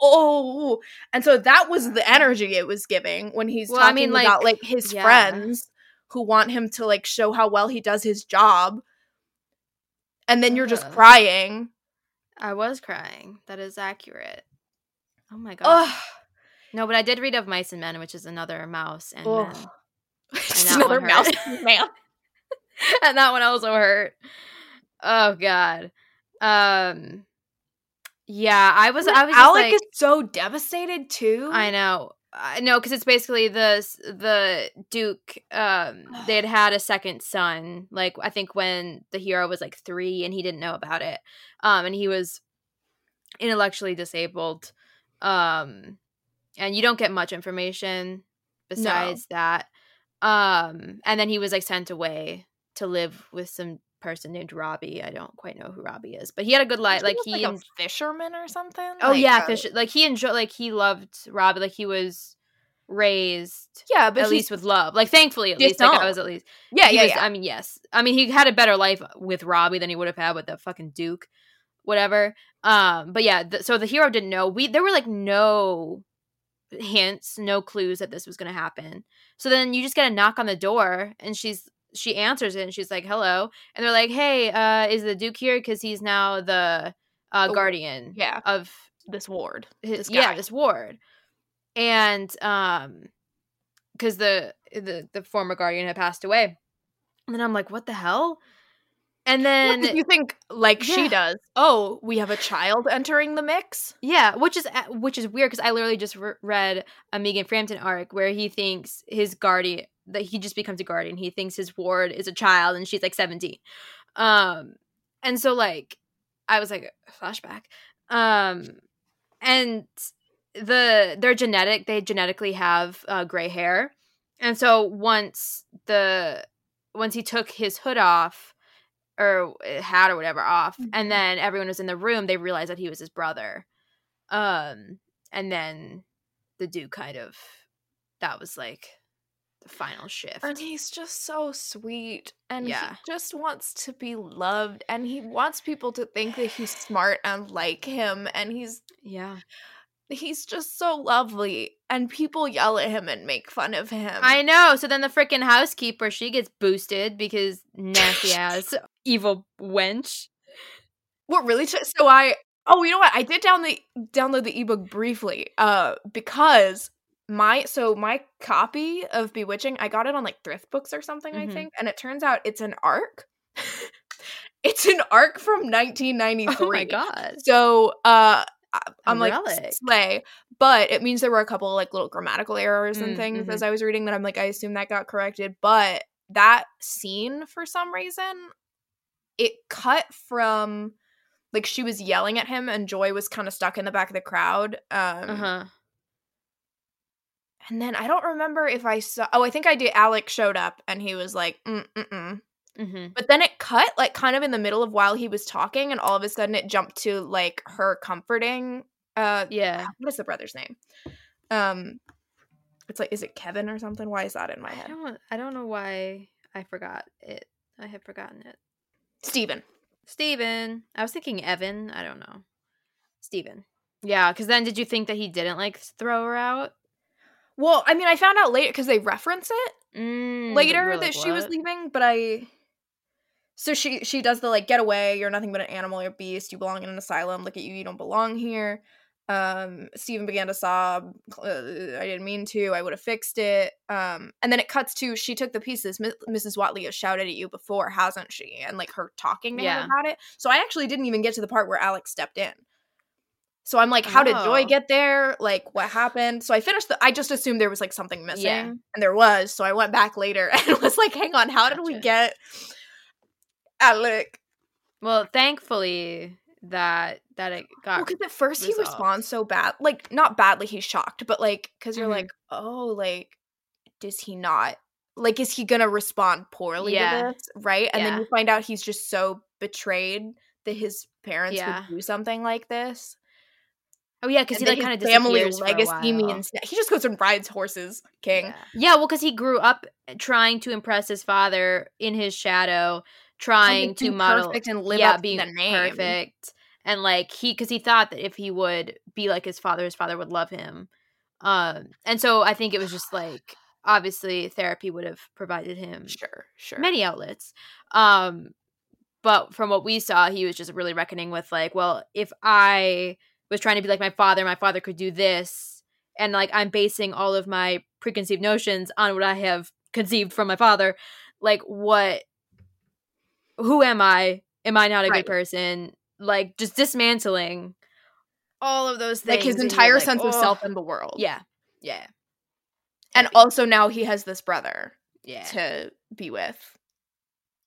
oh. And so that was the energy it was giving when he's Well, I talking mean, about like, like his yeah. friends who want him to like show how well he does his job. And then you're just crying. I was crying. That is accurate. Oh my god. No, but I did read of Mice and Men, which is another mouse and. [laughs] Just another mouse man. [laughs] and that one also hurt. Oh god. Um Yeah, I was I was Alec like is so devastated too. I know. I know cuz it's basically the the duke um they had [sighs] had a second son like I think when the hero was like 3 and he didn't know about it. Um and he was intellectually disabled. Um and you don't get much information besides that. Um and then he was like sent away to live with some person named Robbie. I don't quite know who Robbie is, but he had a good life. Like he a en- fisherman or something. Oh Like, yeah, uh, fish. Like he enjoyed. Like he loved Robbie. Like he was raised Yeah, but at least with love. Like thankfully at least like I was at least yeah, yeah, was- yeah. I mean, yes. I mean, he had a better life with Robbie than he would have had with the fucking Duke, whatever. Um, but yeah, so the hero didn't know. We there were like no hints, no clues that this was going to happen. So then you just get a knock on the door, and she's she answers it, and she's like, "Hello," and they're like, "Hey, uh, is the Duke here? Because he's now the uh, guardian yeah. of this ward. his, this yeah this ward and um because the the the former guardian had passed away and then i'm like what the hell and then you think like Yeah. she does? Oh, we have a child entering the mix. yeah which is which is weird because i literally just re- read a megan frampton arc where he thinks his guardian that he just becomes a guardian he thinks his ward is a child and she's like 17 um and so like i was like flashback um and the they're genetic they genetically have uh, gray hair and so once the once he took his hood off or uh, hat or whatever off Mhm. and then everyone was in the room they realized that he was his brother um and then the dude kind of that was like the final shift And he's just so sweet. And Yeah. he just wants to be loved. And he wants people to think that he's smart and like him. And he's yeah he's just so lovely. And people yell at him and make fun of him. i know so then the freaking housekeeper she gets boosted because [laughs] nasty ass evil wench What really? T- so I. Oh, you know what? I did down the download the ebook briefly, uh, because my so my copy of Bewitching, I got it on like thrift books or something, Mhm. I think, and it turns out it's an arc. [laughs] it's an arc from 1993. oh my god So, uh, I'm like slay, but it means there were a couple like little grammatical errors and Mm, things as I was reading that I'm like I assume that got corrected, but that scene for some reason it cut from like she was yelling at him and Joy was kind of stuck in the back of the crowd. Um uh-huh and then I don't remember if I saw oh I think I did Alec showed up and he was like mm mm mm mm-hmm. But then it cut like kind of in the middle of while he was talking, and all of a sudden it jumped to like her comforting. Uh, yeah [sighs] what is the brother's name? Um, it's like is it Kevin or something? Why is that in my head? I don't I don't know why I forgot it. I have forgotten it. Steven. Steven. I was thinking Evan. I don't know. Steven. Yeah, because then did you think that he didn't like throw her out? Well, I mean, I found out later because they reference it Mm, later were that like, she was leaving, but I. So she she does the like get away. You're nothing but an animal. You're a beast. You belong in an asylum. Look at you. You don't belong here. Um, Steven began to sob. "Uh, I didn't mean to. I would have fixed it. Um, and then it cuts to she took the pieces. Mi- Mrs. Watley has shouted at you before, hasn't she? And like her talking to Yeah. him about it. So I actually didn't even get to the part where Alex stepped in. So I'm like, how did Joy Oh. get there? Like, what happened? So I finished the. I just assumed there was like something missing, Yeah. and there was. So I went back later [laughs] and was like, hang on, how did we get Alec? Well, thankfully that that it got Well, because at first he responds so bad, like not badly. He's shocked, but like, because you're Mhm. like, oh, like, does he not? Like, is he gonna respond poorly Yeah. to this? Right? And Yeah. then you find out he's just so betrayed that his parents Yeah. would do something like this. Oh yeah, because he like kind of family disappears for a legacy means he just goes and rides horses, King. Yeah, well, because he grew up trying to impress his father in his shadow, trying to model, perfect and live yeah, up being the name. perfect, and like he, because he thought that if he would be like his father, his father would love him. Um, and so I think it was just like [sighs] obviously therapy would have provided him Sure, sure. many outlets. Um, but from what we saw, he was just really reckoning with like, well, if I was trying to be like my father, my father could do this, and like I'm basing all of my preconceived notions on what I have conceived from my father. Like, what? Who am I? Am I not a Right. good person? Like, just dismantling all of those things. like his entire like, sense of "Oh." self in the world. Yeah, yeah, And also now he has this brother yeah. to be with.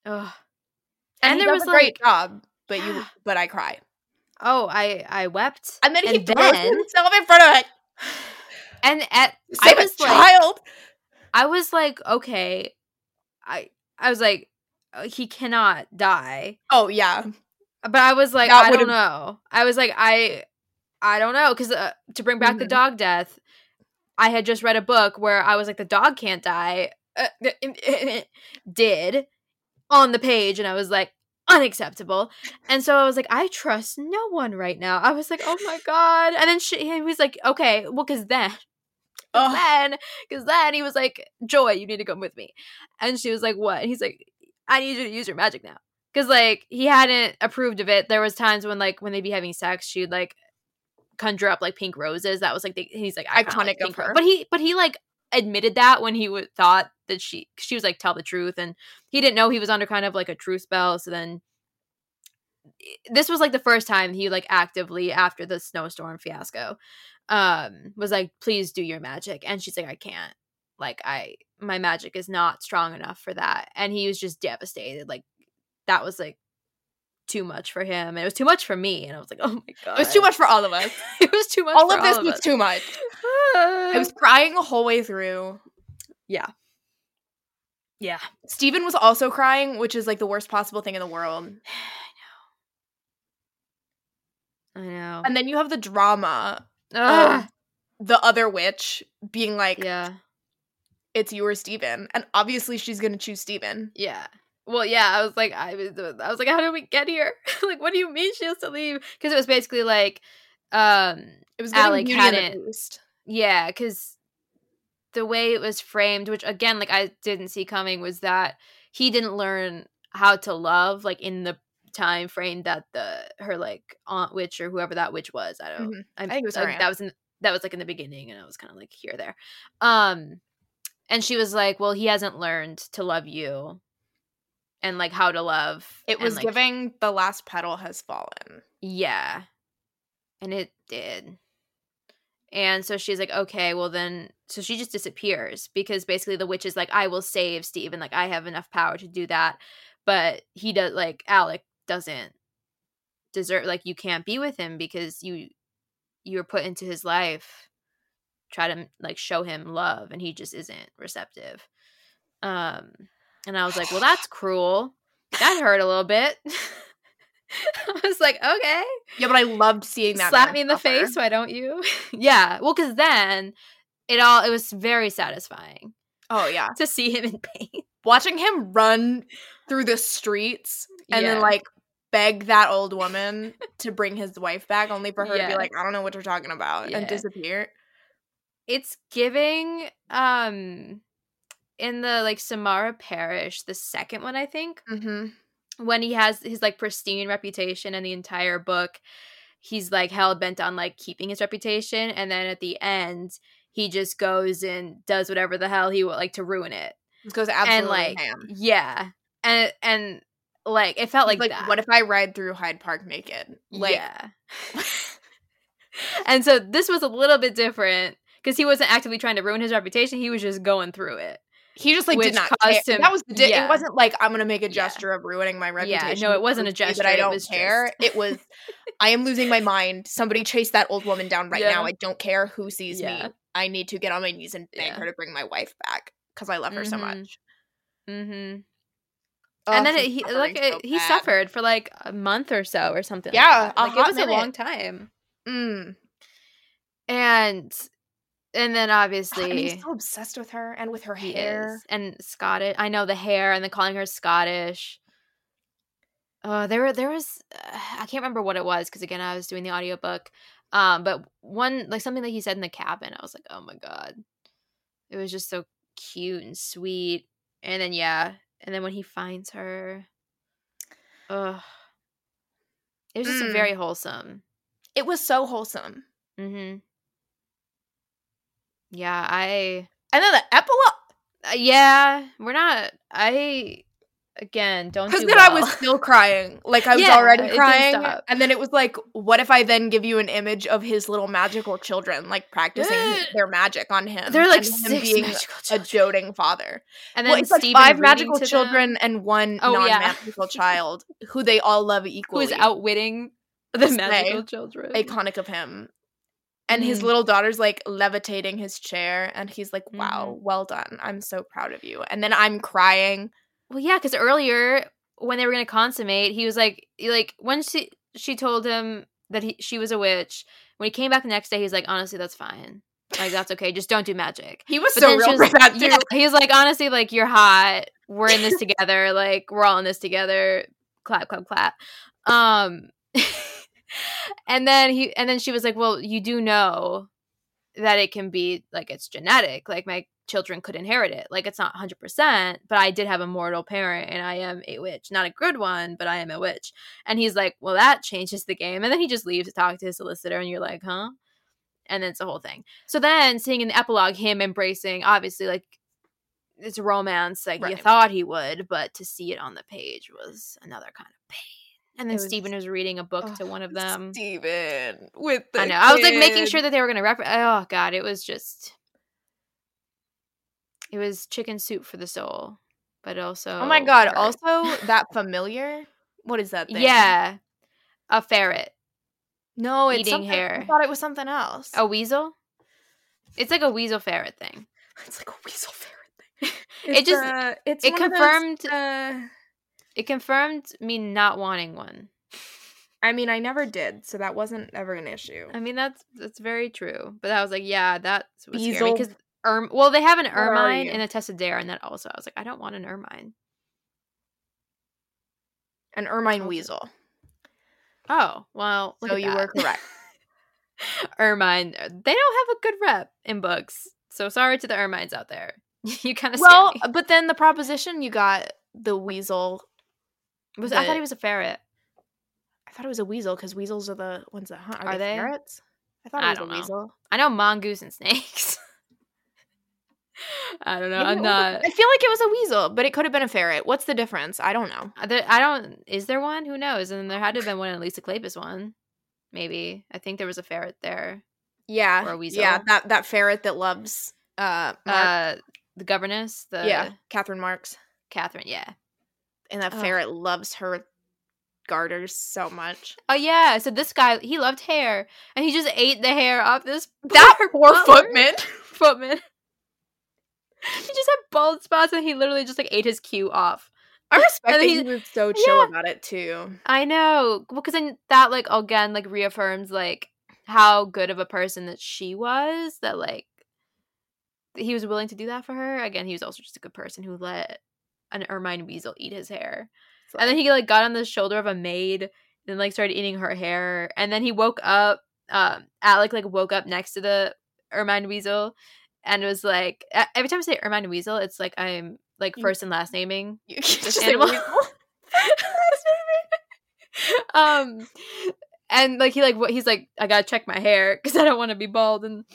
Ugh. And, And he there was, a great like- job, but you [gasps] but I cry. Oh, I I wept. And then he And throws then- himself in front of it. [sighs] and at Save I a was like, child. I was like, okay, I I was like, uh, he cannot die, Oh yeah. But I was like, That I don't know. I was like, I I don't know because uh, to bring back the Mhm. dog death, I had just read a book where I was like, the dog can't die. Uh, [laughs] did on the page, and I was like, unacceptable. And so I was like, I trust no one right now. I was like, oh my [laughs] god. And then she, he was like, okay, well, because then. Cause then, because then he was like, Joy, you need to come with me. And she was like, What? And he's like, I need you to use your magic now. Cause like he hadn't approved of it. There was times when like when they'd be having sex, she'd like conjure up like pink roses. That was like the, he's like Iconic like of her. But he but he like admitted that when he would thought that she she was like tell the truth and he didn't know he was under kind of like a truth spell. So then this was like the first time he like actively after the snowstorm fiasco um was like please do your magic and she's like I can't like I my magic is not strong enough for that and he was just devastated like that was like too much for him and it was too much for me and I was like oh my god It was too much for all of us. [laughs] it was too much all of this all was us. too much. [sighs] I was crying the whole way through. yeah yeah Steven was also crying, which is like the worst possible thing in the world. [sighs] I know. I know And then you have the drama Ugh. of the other witch being like, yeah it's you or Steven. And obviously she's gonna choose Steven. Yeah. Well, yeah, I was like, I was, I was like, how did we get here? [laughs] like, what do you mean she has to leave? Because it was basically like, um, It was Alec Beauty and the hadn't- yeah, because the way it was framed, which again, like I didn't see coming, was that he didn't learn how to love, like in the time frame that the her like aunt witch or whoever that witch was. I don't. Mhm. I'm- I think it was that was in that was like in the beginning, and I was kind of like here there. Um, and she was like, "Well, he hasn't learned to love you." And like how to love. It and, was like, giving the last petal has fallen. Yeah. And it did. And so she's like, okay, well then, so she just disappears because basically the witch is like, I will save Steven. Like, I have enough power to do that. But he does, like, Alec doesn't deserve, like, you can't be with him because you, you were put into his life, try to, like, show him love, and he just isn't receptive. Um, and I was like, well, that's cruel. That hurt a little bit. [laughs] I was like, okay Yeah, but I loved seeing that. slap me in the suffer. face why don't you [laughs] yeah well because then it all it was very satisfying Oh yeah. to see him in pain [laughs] Watching him run through the streets and Yeah. then like beg that old woman to bring his wife back only for her to be like, I don't know what you're talking about Yeah. and disappear. it's giving um in the like samara parish the second one i think Mm-hmm. when he has his like pristine reputation and the entire book he's like hell bent on like keeping his reputation and then at the end he just goes and does whatever the hell he would like to ruin it This goes absolutely and like ham. yeah and and like it felt like, like that what if I ride through Hyde Park naked? Like yeah. and so this was a little bit different because he wasn't actively trying to ruin his reputation. He was just going through it. He just like Which did not care. him- that was the di- yeah. it wasn't like I'm gonna make a Yeah. gesture of ruining my reputation. Yeah, no, it wasn't a prove to you gesture, that I it don't was care. It was I am losing my mind. Somebody chase that old woman down right Yeah. now. I don't care who sees Yeah. me. I need to get on my knees and beg Yeah. her to bring my wife back because I love her so Mhm. much. Mm-hmm. Ugh, and then it, he like so it, he suffered for like a month or so or something. Yeah, like, like it was a long time. Mm. And and then obviously and he's so obsessed with her and with her he hair. is and Scottish. I know the hair and then calling her Scottish. Uh, there were there was uh, [sighs] I can't remember what it was because again I was doing the audiobook. Um, but one like something that he said in the cabin, I was like, oh my god, it was just so cute and sweet. And then yeah, and then when he finds her, ugh, it was just Mm. very wholesome. It was so wholesome. Mm-hmm. Yeah, I And then the epilogue. uh, yeah, we're not. I again don't Because then I was still crying. Like I [laughs] was Yeah, already crying. And then it was like, what if I then give you an image of his little magical children, like practicing their magic on him? They're like him being a children. doting father. and then well, it's like five magical to them, children and one Oh, yeah. non-magical child who they all love [laughs] equally. is outwitting the magical children. iconic of him. And his Mm. little daughter's like levitating his chair, and he's like, "Wow, Mm-hmm. well done! I'm so proud of you." And then I'm crying. Well, yeah, because earlier when they were gonna consummate, he was like, like when she she told him that he she was a witch. When he came back the next day, he's like, honestly, that's fine. Like that's okay. Just don't do magic. He was But so real was- that. Yeah, he's like, honestly, like you're hot. We're in this together. Like we're all in this together. Clap, clap, clap. Um, [laughs] and then he, and then she was like, well, you do know that it can be like it's genetic. Like my children could inherit it. Like it's not hundred percent, but I did have a mortal parent, and I am a witch. Not a good one, but I am a witch. And he's like, well, that changes the game. And then he just leaves to talk to his solicitor, and you're like, huh? And then it's the whole thing. So then seeing in the epilogue him embracing, obviously, like it's romance like you thought he would, but to see it on the page was another kind of pain. And then was- Stephen was reading a book to one of them. Steven with the I know. I was like making sure that they were going to rep. Oh god, it was just. It was chicken soup for the soul, but also. Oh my god! [laughs] Also, that familiar. What is that thing? yeah, a ferret, No, it's Eating hair. I thought it was something else. a weasel. It's like a weasel ferret thing. [laughs] it's like a weasel ferret thing. [laughs] It just- uh, it's it of those, confirmed- uh, It confirmed me not wanting one. [laughs] I mean, I never did, so that wasn't ever an issue. I mean, that's that's very true. But I was like, yeah, that was because erm. Well, they have an are ermine and a Tessa Dare, and that also I was like, I don't want an ermine. An ermine weasel. Oh well, So you were correct. [laughs] ermine. They don't have a good rep in books. So sorry to the ermines out there. [laughs] you kind of well, but then the proposition you got the weasel. Was I thought he was a ferret. I thought it was a weasel because weasels are the ones that hunt. Are, Are they, they? ferrets? I thought it was don't a know. weasel. I know mongoose and snakes. [laughs] I don't know. Maybe I'm was a- not. I feel like it was a weasel, but it could have been a ferret. What's the difference? I don't know. I don't. Is there one? Who knows? And there had to have been one in Lisa Kleypas one. Maybe. I think there was a ferret there. Yeah, Or a weasel. yeah, that that ferret that loves uh. Uh, the governess. The yeah, Catherine Marks, Catherine. Yeah. And that Ugh. ferret loves her garters so much. Oh yeah. So this guy, he loved hair, and he just ate the hair off this [laughs] That poor butler. footman. [laughs] Footman. he just had bald spots, and he literally just like ate his cue off. I [laughs] respect And that he- was so chill yeah. about it too. I know, because then that like again like reaffirms like how good of a person that she was. That like he was willing to do that for her. Again, he was also just a good person who let an ermine weasel eat his hair, and then he like got on the shoulder of a maid and like started eating her hair, and then he woke up. Um, Alec like woke up next to the ermine weasel, and was like every time I say ermine weasel, it's like I'm like first and last naming this [laughs] animal. [laughs] [laughs] um and like he like what he's like i gotta check my hair because i don't want to be bald and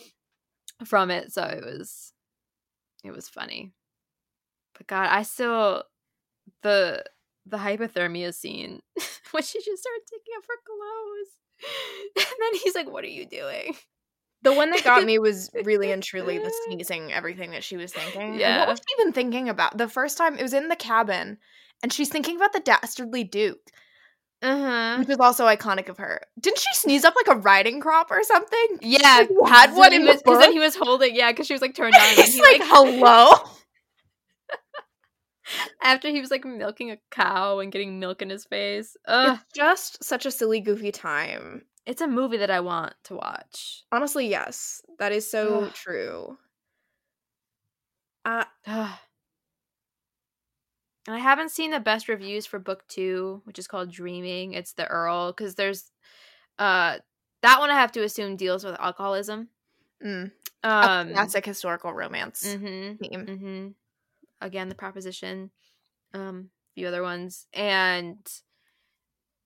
from it. So it was it was funny but god i still the the hypothermia scene [laughs] when she just started taking off her clothes [laughs] and then he's like what are you doing The one that got [laughs] me was really and truly the sneezing everything that she was thinking. And Yeah. What was she even thinking about? The first time it was in the cabin and she's thinking about the dastardly Duke, uh-huh which is also iconic of her. Didn't she sneeze up like a riding crop or something? yeah had one in the because then he was holding yeah because she was like turned on and He's he like hello? After he was like milking a cow and getting milk in his face Ugh. It's just such a silly, goofy time. It's a movie that I want to watch. Honestly, yes. That is so true. Uh, And I haven't seen the best reviews for book two, which is called Dreaming. It's the Earl, because there's uh that one I have to assume deals with alcoholism. mm, a Um classic historical romance mm-hmm, theme. mm-hmm. Again, the proposition, um, a few other ones. And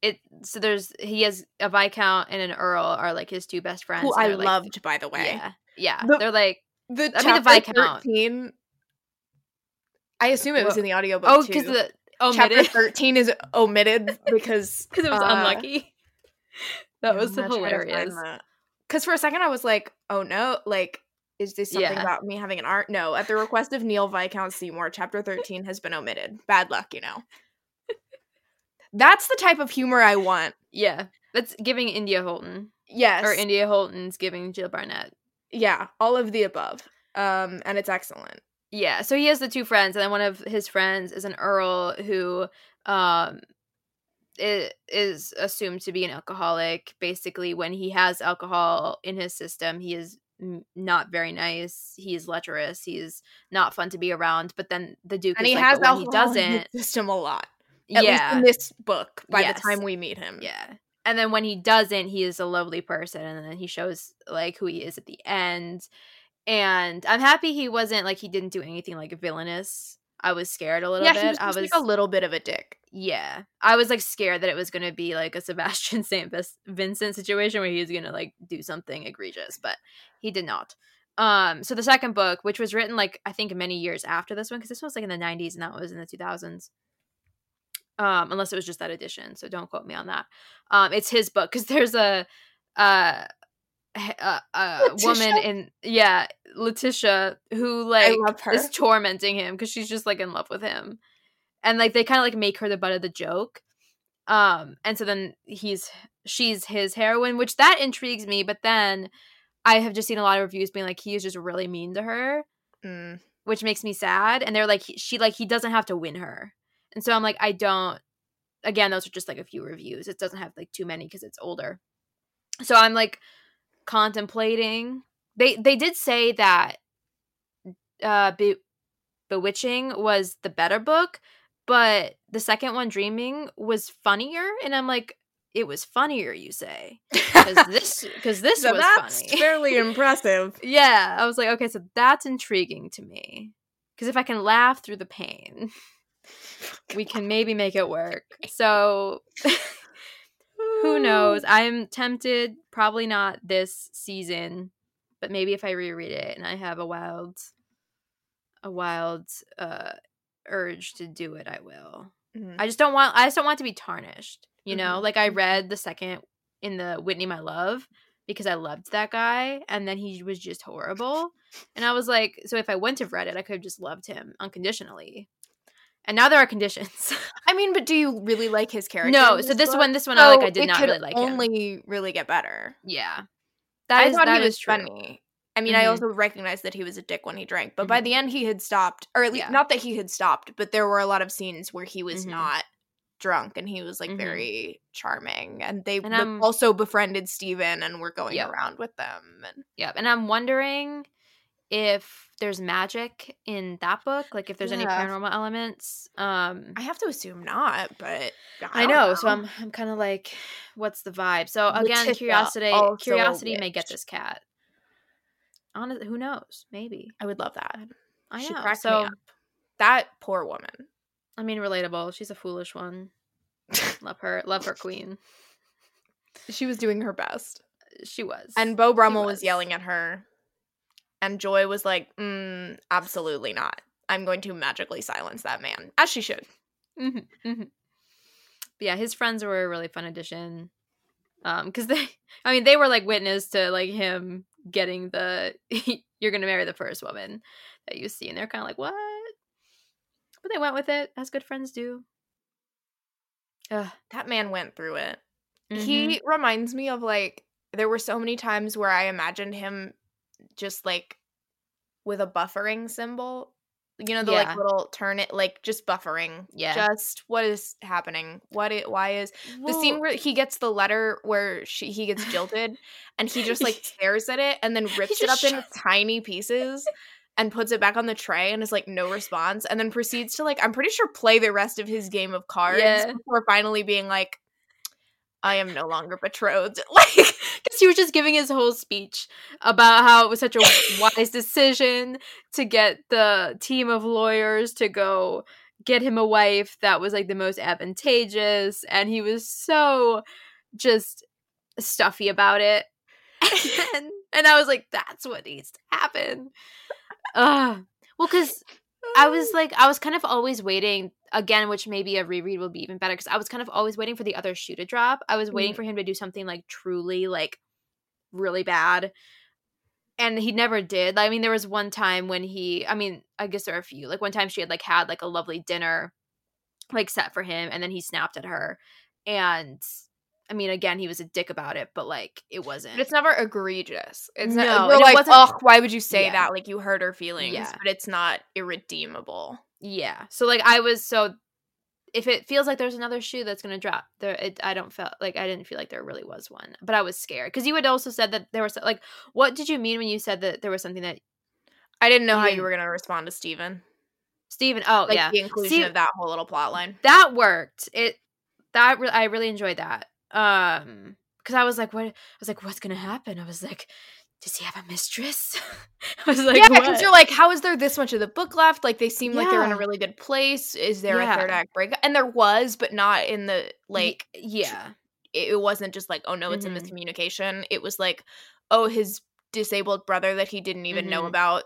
it so there's he has a Viscount and an Earl are like his two best friends. Who I they're, like, loved, by the way. Yeah. Yeah. The- they're like The I mean, the Viscount. 13 I assume it was Wha- in the audiobook Oh, because the chapter 13 is omitted [laughs] because because it was uh, unlucky. [laughs] That was I'm gonna try to find hilarious. Cuz for a second I was like, "Oh no, like is this something Yeah. about me having an art?" No, at the request of Neil Viscount Seymour, chapter 13 has been omitted. Bad luck, you know. That's the type of humor I want. Yeah, that's giving India Holton Yes. or India Holton's giving Jill Barnett. yeah, all of the above. Um and it's excellent. Yeah, so he has the two friends, and then one of his friends is an earl who um is assumed to be an alcoholic. Basically, when he has alcohol in his system, he is not very nice. He's lecherous. He's not fun to be around. But then the Duke and is he like, has he alcohol his doesn't. system a lot. At yeah, least in this book, by Yes. the time we meet him. Yeah. And then when he doesn't, he is a lovely person and then he shows like who he is at the end. And I'm happy he wasn't like he didn't do anything like villainous. I was scared a little yeah, bit. he was I was like a little bit of a dick. yeah. I was like scared that it was going to be like a Sebastian [laughs] St. Vincent situation where he was going to like do something egregious, but he did not. Um so the second book, which was written like I think many years after this one cuz this one was like in the 90s and that was in the 2000s um unless it was just that edition so don't quote me on that um it's his book because there's a uh a, a woman in yeah letitia who like is tormenting him because she's just like in love with him. And like they kind of like make her the butt of the joke. Um and so then he's she's his heroine which that intrigues me but then i have just seen a lot of reviews being like he is just really mean to her Mm. which makes me sad and they're like he- she like he doesn't have to win her. And so i'm like i don't again those are just like a few reviews. It doesn't have like too many because it's older. So i'm like contemplating they they did say that uh Be- bewitching was the better book but the second one dreaming was funnier and i'm like it was funnier you say [laughs] because this because this so was that's funny fairly [laughs] impressive. yeah, I was like, okay, so that's intriguing to me. Because if I can laugh through the pain, [laughs] we can maybe make it work. So who knows? I'm tempted, probably not this season, but maybe if I reread it and I have a wild a wild uh urge to do it, I will. Mhm. I just don't want I just don't want to be tarnished. You know? Mhm. Like I read the second in the Whitney My Love because I loved that guy and then he was just horrible. And I was like, so if I wouldn't have read it, I could have just loved him unconditionally. And now there are conditions. [laughs] I mean, but do you really like his character? no, so this book? one this one I like I did it not really like him. only really get better. Yeah. That I is thought that he was true. funny. I mean, I Mhm. also recognized that he was a dick when he drank, but by Mhm. the end he had stopped, or at least Yeah. not that he had stopped, but there were a lot of scenes where he was Mhm. not drunk and he was like Mhm. very charming, and they And also befriended Steven and were going Yep. around with them. And Yep. And I'm wondering if there's magic in that book, like if there's any paranormal elements. Um I have to assume not, but I don't know, so I'm I'm kind of like, what's the vibe? So again, Letitia, curiosity curiosity may get this cat. Honest, who knows? Maybe I would love that. I She know. So up. That poor woman. I mean, relatable. She's a foolish one. [laughs] love her. Love her queen. She was doing her best. She was. And Beau Brummell was. was. yelling at her. And Joy was like, mm, absolutely not. I'm going to magically silence that man. As she should. Mhm, mhm. Yeah, his friends were a really fun addition. Um, because they, [laughs] I mean, they were like witness to like him getting the [laughs] "you're gonna marry the first woman" that you see, and they're kind of like, "What?" But they went with it, as good friends do. Ugh. That man went through it. Mhm. He reminds me of like, there were so many times where I imagined him just like with a buffering symbol. You know, the Yeah. like little turn it, like just buffering. Yeah. Just what is happening? What it, why is the scene where he gets the letter where she he gets jilted and he just like [laughs] stares at it and then rips it up just in tiny pieces and puts it back on the tray and is like no response and then proceeds to like I'm pretty sure play the rest of his game of cards Yeah. before finally being like I am no longer betrothed. [laughs] Like [laughs] because he was just giving his whole speech about how it was such a wise decision to get the team of lawyers to go get him a wife that was like the most advantageous and he was so just stuffy about it [laughs] and, and i was like that's what needs to happen Ugh. well because I was [sighs] like, I was kind of always waiting again, which maybe a reread will be even better because I was kind of always waiting for the other shoe to drop. I was waiting Mhm. for him to do something like truly like really bad. And he never did. I mean, there was one time when he, I mean, I guess there are a few. Like one time she had like had like a lovely dinner like set for him and then he snapped at her. And I mean, again, he was a dick about it, but like it wasn't. but it's never egregious. It's No, not and we're it like, wasn't- oh, why would you say Yeah. that? Like you hurt her feelings, Yeah. but it's not irredeemable. Yeah. So like I was so if it feels like there's another shoe that's gonna drop, there it, I don't feel like I didn't feel like there really was one, but I was scared because you had also said that there was like, what did you mean when you said that there was something that I didn't know You how you were gonna respond to Steven. Stephen? Oh Like yeah, the inclusion of that whole little plot line. that worked. It that re- I really enjoyed that. Um, because I was like, what? I was like, what's gonna happen? I was like, does he have a mistress? [laughs] I was like, yeah, because you're like, how is there this much of the book left? Like they seem like they're in a really good place. Is there Yeah. a third act break? And there was, but not in the like. Y- yeah, It wasn't just like, oh no, it's Mhm. a miscommunication. It was like, oh, his disabled brother that he didn't even know Mhm. about,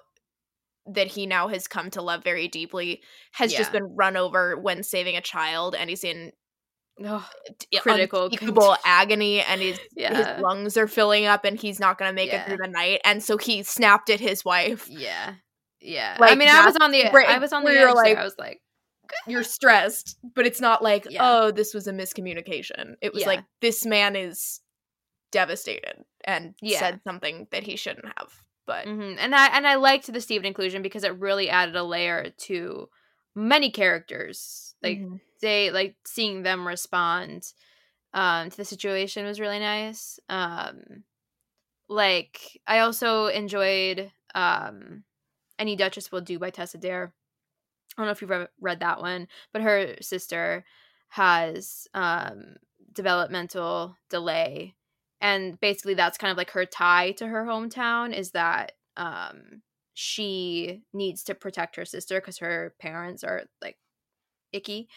that he now has come to love very deeply, has just been run over when saving a child, and he's in T- Critical unspeakable agony, and his [laughs] yeah, his lungs are filling up, and he's not going to make it through the night, and so he snapped at his wife. yeah, yeah. I mean, I was on the, great, I was on the edge. there. like- I was like, you're stressed, but it's not like, Yeah. oh, this was a miscommunication. It was Yeah. like this man is devastated and Yeah. said something that he shouldn't have. But hmm and I and I liked the Steven inclusion because it really added a layer to many characters. Like Mhm. They like seeing them respond um to the situation was really nice um like i also enjoyed um any duchess will do by tessa dare. I don't know if you've re- read that one but her sister has um developmental delay and basically that's kind of like her tie to her hometown is that um she needs to protect her sister because her parents are like icky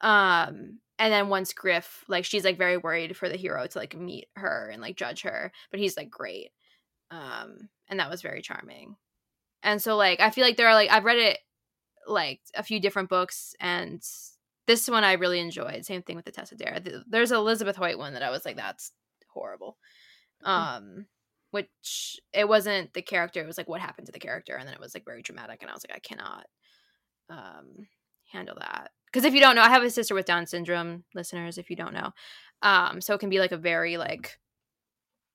um and then once griff like she's like very worried for the hero to like meet her and like judge her but he's like great. Um and that was very charming. And so like i feel like there are like i've read it like a few different books and this one i really enjoyed. Same thing with the tessa dare there's elizabeth hoyt one that i was like that's horrible. Um which it wasn't the character it was like what happened to the character and then it was like very dramatic and i was like i cannot um handle that because if you don't know i have a sister with down syndrome listeners if you don't know um so it can be like a very like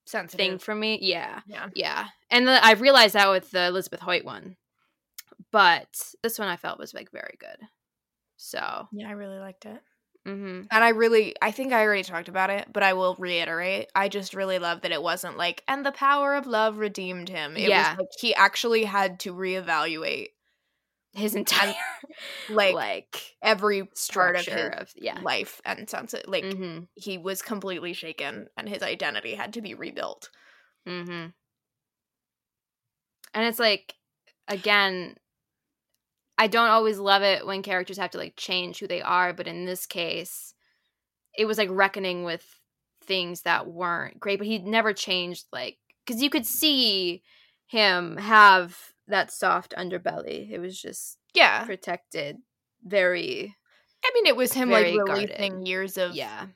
sensitive. thing for me yeah yeah. yeah and the, i realized that with the elizabeth hoyt one but this one i felt was like very good so Yeah, I really liked it. hmm And I really, I think I already talked about it, but I will reiterate. I just really love that it wasn't like, and the power of love redeemed him. It Yeah. was like he actually had to reevaluate his [laughs] entire like, like every part of his of yeah life and sense. It. Like hmm he was completely shaken, and his identity had to be rebuilt. mm-hmm. And it's like, again, I don't always love it when characters have to like change who they are, but in this case, it was like reckoning with things that weren't great, but he never changed like because you could see him have that soft underbelly. It was just Yeah, protected, very I mean, it was him like releasing guarded. years of yeah,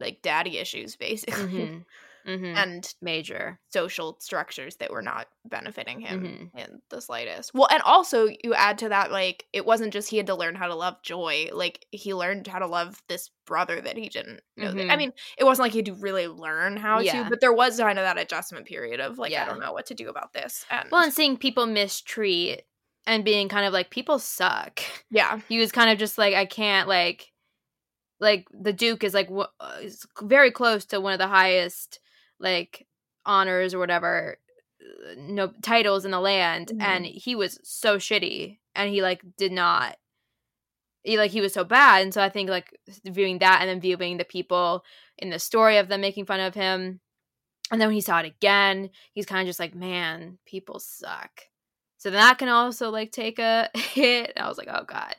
like daddy issues, basically, hmm [laughs] hmm and major. social structures that were not benefiting him Mhm. in the slightest. Well, and also you add to that like it wasn't just he had to learn how to love joy, like he learned how to love this brother that he didn't know. That, I mean, it wasn't like he had to really learn how Yeah. to, but there was kind of that adjustment period of like I don't know what to do about this. And Well, and seeing people mistreat and being kind of like people suck. yeah, [laughs] he was kind of just like I can't like like the duke is like wh- uh, is very close to one of the highest like honors or whatever uh, no titles in the land Mhm. and he was so shitty and he like did not he like he was so bad and so i think like viewing that and then viewing the people in the story of them making fun of him and then when he saw it again he's kind of just like man people suck so then that can also like take a [laughs] hit and i was like oh god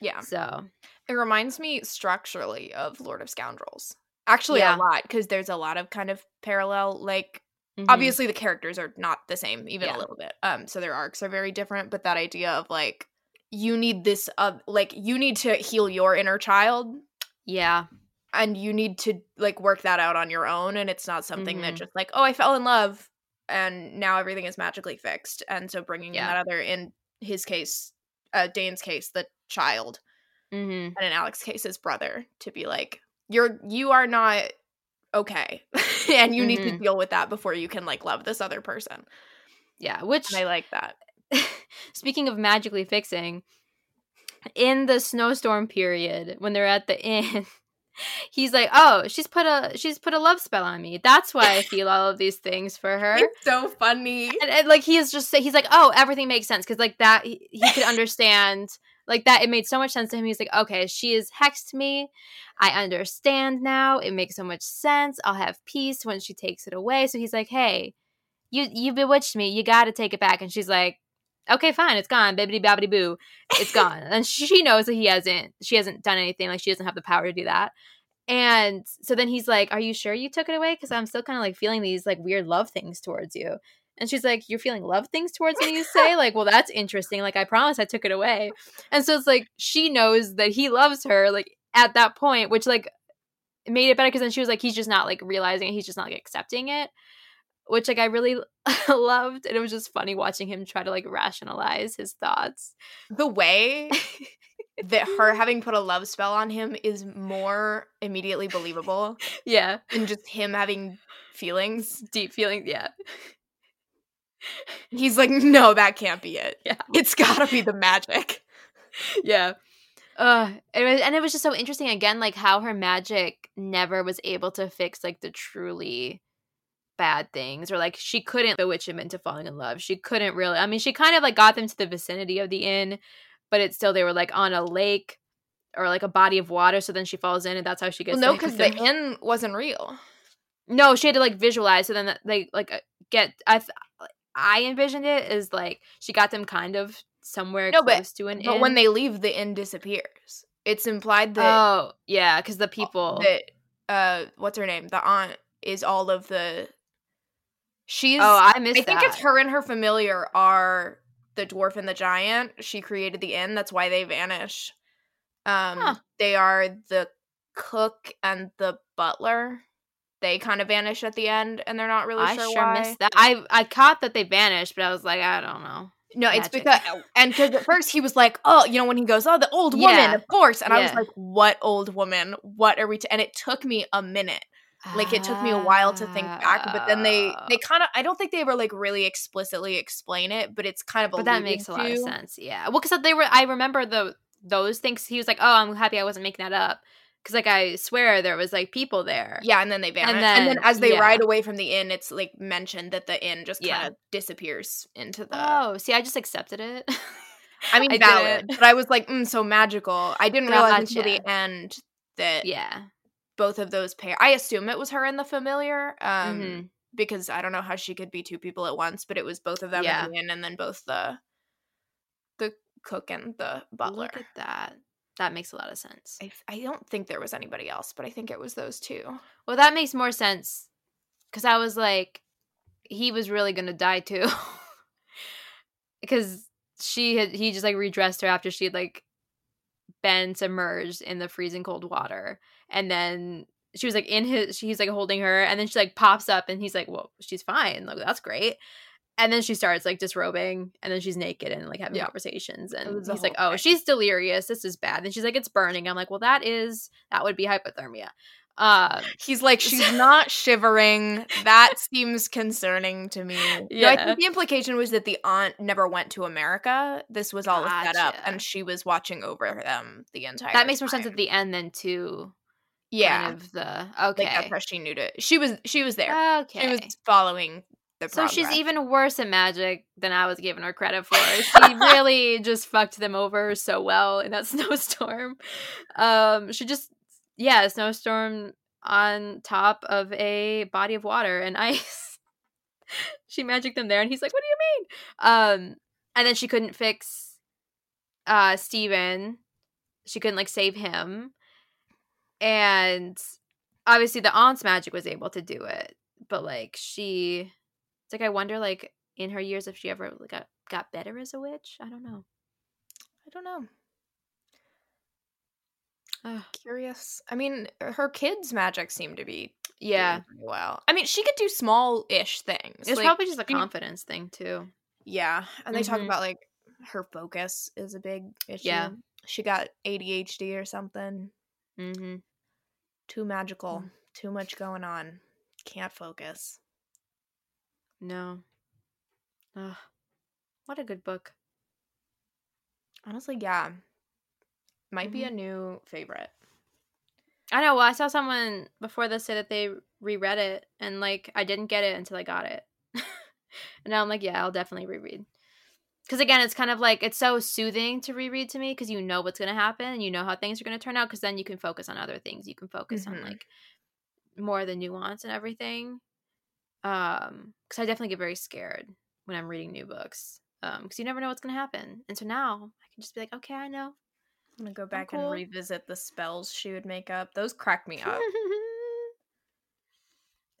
yeah. so It reminds me structurally of Lord of Scoundrels. Actually, Yeah. a lot because there's a lot of kind of parallel like mhm. obviously the characters are not the same even Yeah. a little bit um so their arcs are very different but that idea of like you need this uh like you need to heal your inner child yeah and you need to like work that out on your own and it's not something that Mhm. just like oh i fell in love and now everything is magically fixed and so bringing in Yeah. that other in his case uh dain's case the child hmm and in alex's case his brother to be like you're you are not okay [laughs] and you need to Mhm. deal with that before you can like love this other person. Yeah which and i like that. [laughs] speaking of magically fixing in the snowstorm period when they're at the inn [laughs] he's like oh she's put a she's put a love spell on me. That's why i feel all of these things for her. It's so funny. and, and, like he is just he's like oh everything makes sense. Because like that he, he could understand like that it made so much sense to him. He's like okay she has hexed me. I understand now. It makes so much sense. I'll have peace when she takes it away. So he's like hey you you bewitched me. You gotta take it back. And she's like okay fine. It's gone. Bibbity bobbity boo. It's gone. And she knows that he hasn't she hasn't done anything. Like she doesn't have the power to do that. And so then he's like are you sure you took it away? Because i'm still kind of like feeling these like weird love things towards you and she's like you're feeling love things towards me you [laughs] say? Like well that's interesting. Like i promise i took it away. And so it's like she knows that he loves her like at that point which like made it better because then she was like he's just not like realizing it. He's just not like accepting it which like i really [laughs] loved and it was just funny watching him try to like rationalize his thoughts. The way [laughs] that her having put a love spell on him is more immediately believable yeah. than just him having feelings. deep feelings yeah He's like, no, that can't be it. Yeah. It's gotta be the magic. [laughs] yeah uh it was, and it was just so interesting again like how her magic never was able to fix like the truly bad things or like she couldn't bewitch him into falling in love she couldn't really i mean she kind of like got them to the vicinity of the inn but it's still they were like on a lake or like a body of water so then she falls in and that's how she gets Well, no, because the inn wasn't real. no she had to like visualize so then they like uh, get i i envisioned it is like she got them kind of somewhere No, but- close to an inn. But inn when they leave, the inn disappears. It's implied that oh yeah because the people that uh, what's her name? The aunt is all of the. She's. oh i missed I think that. it's her and her familiar are the dwarf and the giant. She created the inn. That's why they vanish. Um, Huh. they are the cook and the butler. They kind of vanish at the end, and they're not really I sure, sure why. missed that. I I caught that they vanished, but I was like, I don't know. No, it's because and because at first he was like, oh, you know, when he goes, oh, the old woman, Yeah. of course, and I was like, what old woman? What are we? T-? And it took me a minute. Like it took me a while to think back, but then they Ah. they kind of I don't think they ever like really explicitly explain it, but it's kind of But that makes a lot of sense. Yeah. Well, because they were. I remember the those things. He was like, "Oh, I'm happy I wasn't making that up." Because like I swear there was like people there. Yeah, and then they vanish. And then- then, as they yeah. ride away from the inn, it's like mentioned that the inn just kind Yeah. of disappears into the. Oh, see, I just accepted it. [laughs] I mean, I valid, but I was like, mm, so magical. I didn't realize until the end that yeah. both of those pair. I assume it was her and the familiar, um, Mhm. because I don't know how she could be two people at once, but it was both of them Yeah. the inn, and then both the the cook and the butler. Look at that. That makes a lot of sense. I, I don't think there was anybody else, but I think it was those two. Well, that makes more sense because I was like, he was really gonna die too, [laughs] because she had he just like redressed her after she had like been submerged in the freezing cold water, and then she was like in his he's like holding her, and then she like pops up, and he's like, well, she's fine, like that's great. And then she starts like disrobing, and then she's naked and like having Yeah. conversations. And he's like, "Oh, thing. she's delirious. This is bad." And she's like, "It's burning." I'm like, "Well, that is that would be hypothermia." Um, He's like, she's not shivering. That seems concerning to me. No, I think the implication was that the aunt never went to America. This was all set up, and she was watching over them the entire. that makes more sense at the end than to yeah, kind of the like okay. that's how she knew to. She was she was there. okay. She was following the. so she's even worse at magic than I was giving her credit for. She [laughs] really just fucked them over so well in that [laughs] snowstorm. Um, she just yeah, snowstorm on top of a body of water and [laughs] ice. she magicked them there, and he's like, "What do you mean?" Um, and then she couldn't fix uh Steven. She couldn't like save him, and obviously the aunt's magic was able to do it, but like she, like I wonder like in her years if she ever got got better as a witch. I don't know. I don't know. Ugh. Curious. I mean, her kids' magic seemed to be Yeah, well. I mean, she could do small-ish things. it's like- probably just a confidence thing too. Yeah, and they talk Mhm. about like her focus is a big issue. Yeah. she got ADHD or something. Mm-hmm. Too magical. Mm. Too much going on. Can't focus. No. Ugh. What a good book. Honestly, yeah. Might be a new favorite. I know. Well, I saw someone before this say that they reread it, and like I didn't get it until I got it, and [laughs] now I'm like, yeah, I'll definitely reread. Because again, it's kind of like it's so soothing to reread to me because you know what's going to happen and you know how things are going to turn out. Because then you can focus on other things. You can focus Mhm. on like more of the nuance and everything. Um, because I definitely get very scared when I'm reading new books. Um, because you never know what's going to happen, and so now I can just be like, okay, I know. I'm gonna go back cool. and revisit the spells she would make up. Those crack me up.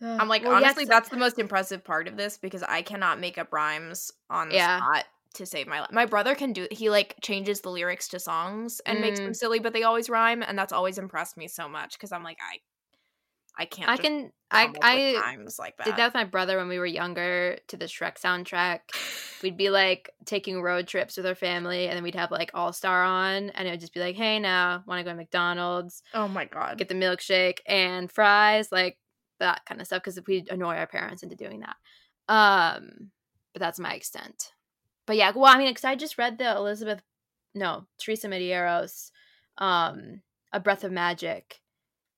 [laughs] I'm like, Well, yes, honestly, that's the most impressive part of this because I cannot make up rhymes on the Yeah. spot to save my life. My brother can do he like changes the lyrics to songs and makes Mm. them silly, but they always rhyme, and that's always impressed me so much because I'm like, I I can't I can. I I rhymes like that. did that with my brother when we were younger to the Shrek soundtrack. [laughs] We'd be like taking road trips with our family, and then we'd have like All Star on, and it would just be like, "Hey, now want to go to McDonald's, oh my god. get the milkshake and fries, like that kind of stuff," because if we annoy our parents into doing that. Um, but that's my extent. But yeah, well, I mean, because I just read the Elizabeth, no, Teresa Medeiros, um, A Breath of Magic,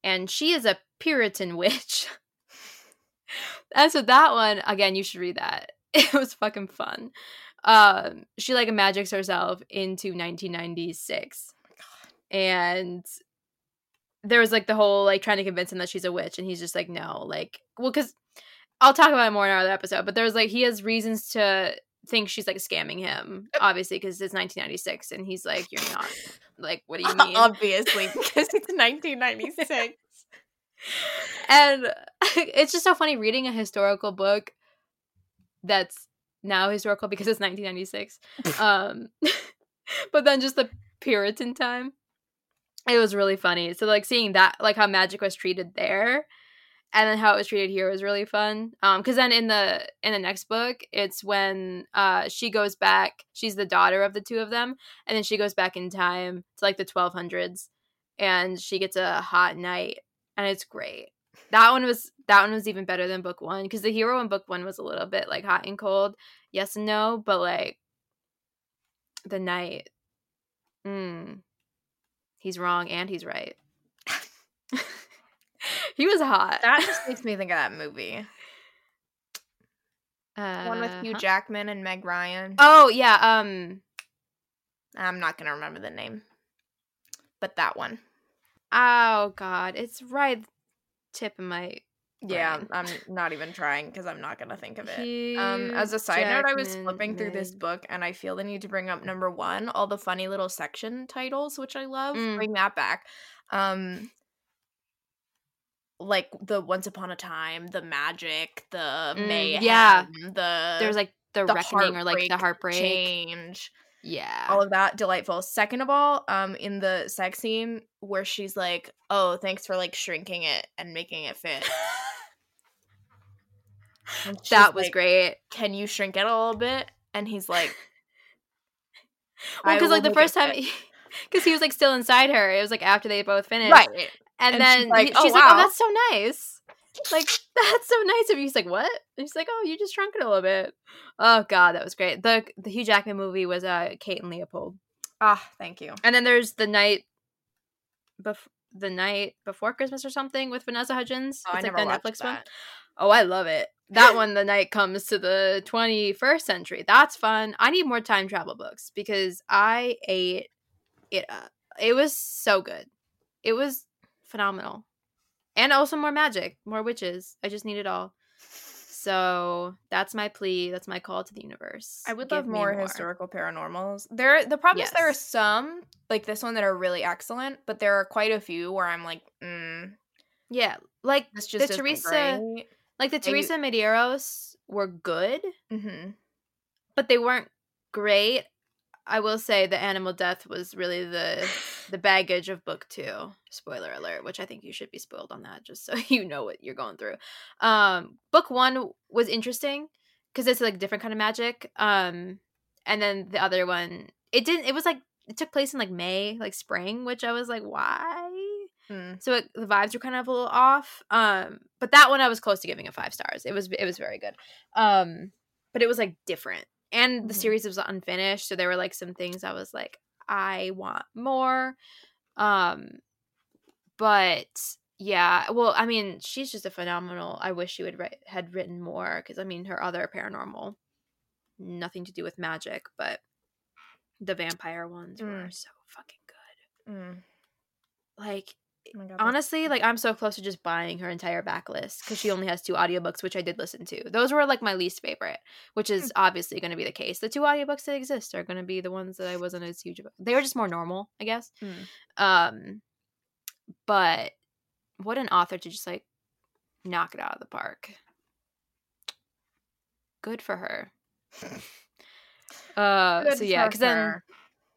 and she is a Puritan witch. and so that one, again, you should read that. [laughs] It was fucking fun. Um, she like magics herself into 1996, and there was like the whole like trying to convince him that she's a witch, and he's just like, no, like, well, because I'll talk about it more in our other episode, but there's like he has reasons to think she's like scamming him, obviously, because it's 1996, and he's like, you're not. Like, what do you [laughs] mean? Obviously, because it's [laughs] 1996. And [laughs] it's just so funny reading a historical book that's now historical because it's 1996 [laughs] um [laughs] but then just the puritan time. It was really funny. So like seeing that like how magic was treated there and then how it was treated here was really fun um because then in the in the next book it's when uh she goes back she's the daughter of the two of them and then she goes back in time to like the 1200s and she gets a hot knight and it's great that one was that one was even better than book one because the hero in book one was a little bit like hot and cold yes and no but like the knight mm, he's wrong and he's right [laughs] he was hot that just makes me think of that movie. uh, One with Hugh huh? Jackman and Meg Ryan. oh yeah um I'm not gonna remember the name, but that one. Oh god it's right tip of my Yeah, brain. I'm not even trying because I'm not gonna think of it. Hugh Um, as a side note, I was flipping through this book and I feel the need to bring up number one, all the funny little section titles, which I love. Mm. Bring that back. Um, like the Once Upon a Time, the Magic, the Mm, Mayhem, yeah. the there's like the, the reckoning or like the heartbreak heartbreak change, yeah all of that delightful. Second of all, um, in the sex scene where she's like, "Oh, thanks for like shrinking it and making it fit." That was like, great can you shrink it a little bit? And he's like, [laughs] Well, because like the first time, because [laughs] he was like still inside her. It was like after they both finished, right? And, And then she's like, he- "Oh, she's like, "Oh, that's so nice." Like [laughs] that's so nice of you. He's like, "What?" And she's like, "Oh, you just shrunk it a little bit." Oh God, that was great. the The Hugh Jackman movie was uh Kate and Leopold, Ah, thank you. and then there's the knight, bef- the knight before Christmas or something with Vanessa Hudgens. Oh, I it's never like the watched Netflix one. that. Oh, I love it. That [laughs] one, the knight comes to the 21st century. That's fun. I need more time travel books because I ate it up. It was so good. It was phenomenal. And also more magic, more witches. I just need it all. So that's my plea. That's my call to the universe. I would Give love me more, historical paranormals. There, the problem is there are some like this one that are really excellent, but there are quite a few where I'm like, mm, Yeah, like this just the Teresa, great. like the Teresa Medeiros were good, Mhm. but they weren't great. I will say the animal death was really the [laughs] the baggage of book two. Spoiler alert, which I think you should be spoiled on that, just so [laughs] you know what you're going through. Um, book one was interesting because it's like different kind of magic. Um, and then the other one, it didn't. It was like it took place in like May, like spring, which I was like, why? Mm. So it, the vibes were kind of a little off. Um, but that one I was close to giving it five stars. It was it was very good. Um, but it was like different, and the Mhm. series was unfinished, so there were like some things I was like, I want more. Um, but yeah, well, I mean, she's just a phenomenal. I wish she would write, had written more because I mean, her other paranormal, nothing to do with magic, but the vampire ones were Mm. so fucking good. Mm. Like Oh God, honestly, like I'm so close to just buying her entire backlist because she only has two audiobooks, which I did listen to. Those were like my least favorite, which is obviously going to be the case. The two audiobooks that exist are going to be the ones that I wasn't as huge about. They were just more normal, I guess. Mm. Um, but what an author to just like knock it out of the park. Good for her. [laughs] Uh, Good so yeah, because then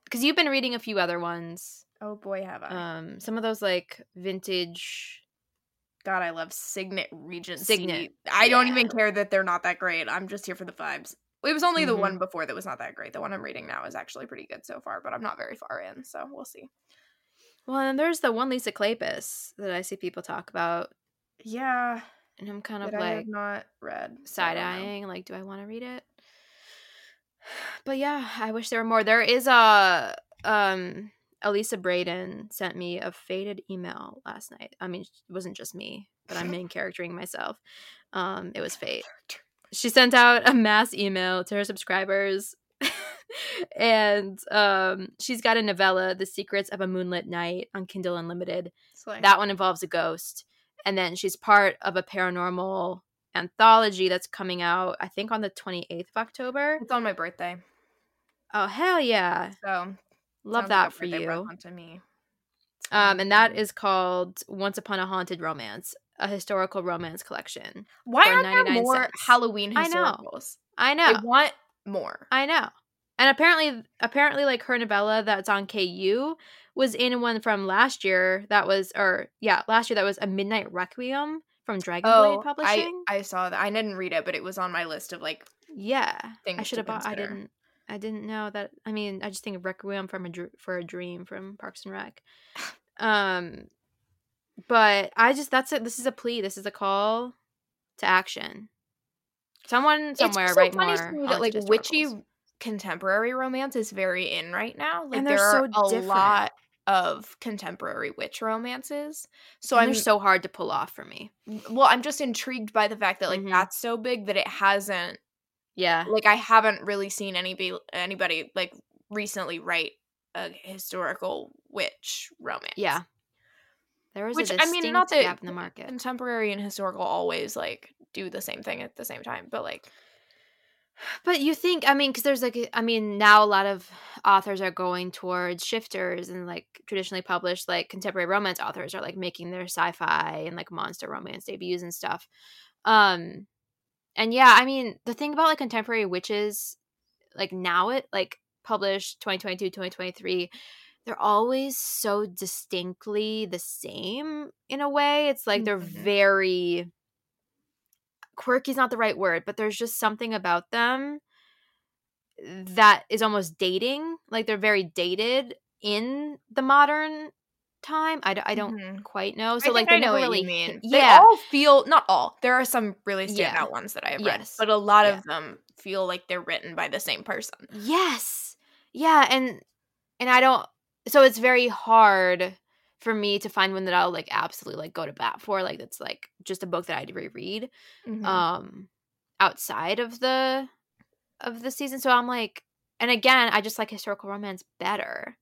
because you've been reading a few other ones. Oh boy, have I! Um, some of those like vintage. God, I love Signet Regency. Signet, I don't even care that they're not that great. I'm just here for the vibes. It was only the Mhm. one before that was not that great. The one I'm reading now is actually pretty good so far, but I'm not very far in, so we'll see. Well, and there's the one Lisa Kleypas that I see people talk about, Yeah, and I'm kind of that I like have not read. side eyeing, like, do I want to read it? [sighs] But yeah, I wish there were more. There is a um Elisa Braden sent me a faded email last night. I mean, it wasn't just me, but I'm [laughs] main charactering myself. Um, it was fate. She sent out a mass email to her subscribers. [laughs] and um she's got a novella, The Secrets of a Moonlit Night on Kindle Unlimited. That one involves a ghost. And then she's part of a paranormal anthology that's coming out, I think, on the 28th of October. it's on my birthday, Oh, hell yeah. so Love sounds that for you. to me. Um, and that Um, called Once Upon a Haunted Romance, a historical romance collection. why aren't there more cents. Halloween I know. historicals? I I know. want more. I know. And apparently, apparently, like her novella that's on KU was in one from last year. That was, or yeah, last year that was a Midnight Requiem from Dragonblade Oh, I, Publishing. I saw that. I didn't read it, but it was on my list of like yeah, I should have bought. I didn't. I didn't know that. I mean, I just think of Requiem from a Dr- for a Dream from Parks and Rec. Um, but I just that's it. This is a plea. This is a call to action. Someone somewhere it's so write funny more. that like witchy contemporary romance is very in right now. Like there are so a different. lot of contemporary witch romances. So And I'm so hard to pull off for me. well, I'm just intrigued by the fact that like Mhm. that's so big that it hasn't Yeah. like I haven't really seen anybody anybody like recently write a historical witch romance. Yeah. There is Which, a I distinct mean, not that gap in the market. Contemporary and historical always like do the same thing at the same time, but like But you think, I mean, because there's like, I mean, now a lot of authors are going towards shifters and like traditionally published like contemporary romance authors are like making their sci-fi and like monster romance debuts and stuff. Um, and yeah, I mean, the thing about like contemporary witches, like now it like published 2022, 2023, they're always so distinctly the same in a way. It's like they're Mhm. very quirky is not the right word, but there's just something about them that is almost dating. Like they're very dated in the modern time. I, d- I don't Mhm. quite know. I So like they I know never what really mean. hit- They yeah. all feel not all. There are some really standout Yeah. ones that I have read, but a lot Yeah. of them feel like they're written by the same person. Yes. Yeah, and and I don't so it's very hard for me to find one that I'll like absolutely like go to bat for like that's like just a book that I'd reread Mhm. um outside of the of the season. So I'm like and again, I just like historical romance better.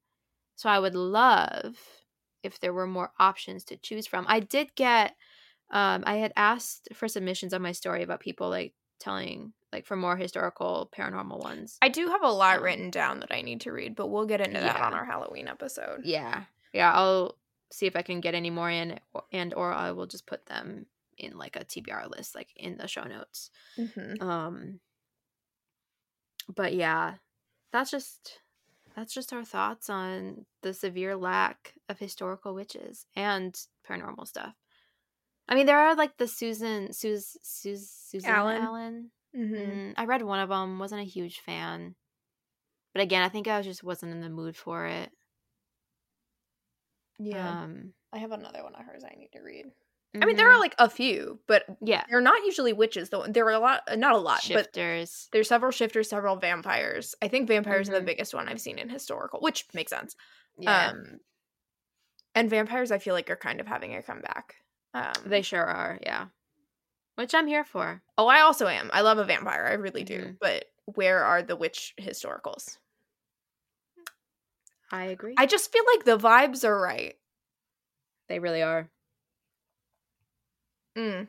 So I would love if there were more options to choose from. I did get um I had asked for submissions on my story about people like telling like for more historical paranormal ones. I do have a lot um, written down that I need to read, but we'll get into that on our Halloween episode. Yeah. Yeah, I'll see if I can get any more in and or I will just put them in like a TBR list like in the show notes. Mhm. Um but yeah, that's just that's just our thoughts on the severe lack of historical witches and paranormal stuff. I mean, there are like the Susan Sus Sus Susan Allen. Allen. Mhm. Mm, I read one of them, wasn't a huge fan. But again, I think I just wasn't in the mood for it. Yeah. Um I have another one of hers I need to read. I mean, there are Mhm. like a few, but yeah they're not usually witches. Though there are a lot, not a lot, but shifters. there's several shifters, several vampires. I think vampires are Mhm. the biggest one I've seen in historical, which makes sense. Yeah, Um, and vampires, I feel like are kind of having a comeback. Um, they sure are. Yeah, which I'm here for. oh, I also am. I love a vampire. I really do. Mhm. But where are the witch historicals? I agree. I just feel like the vibes are right. they really are. Mm.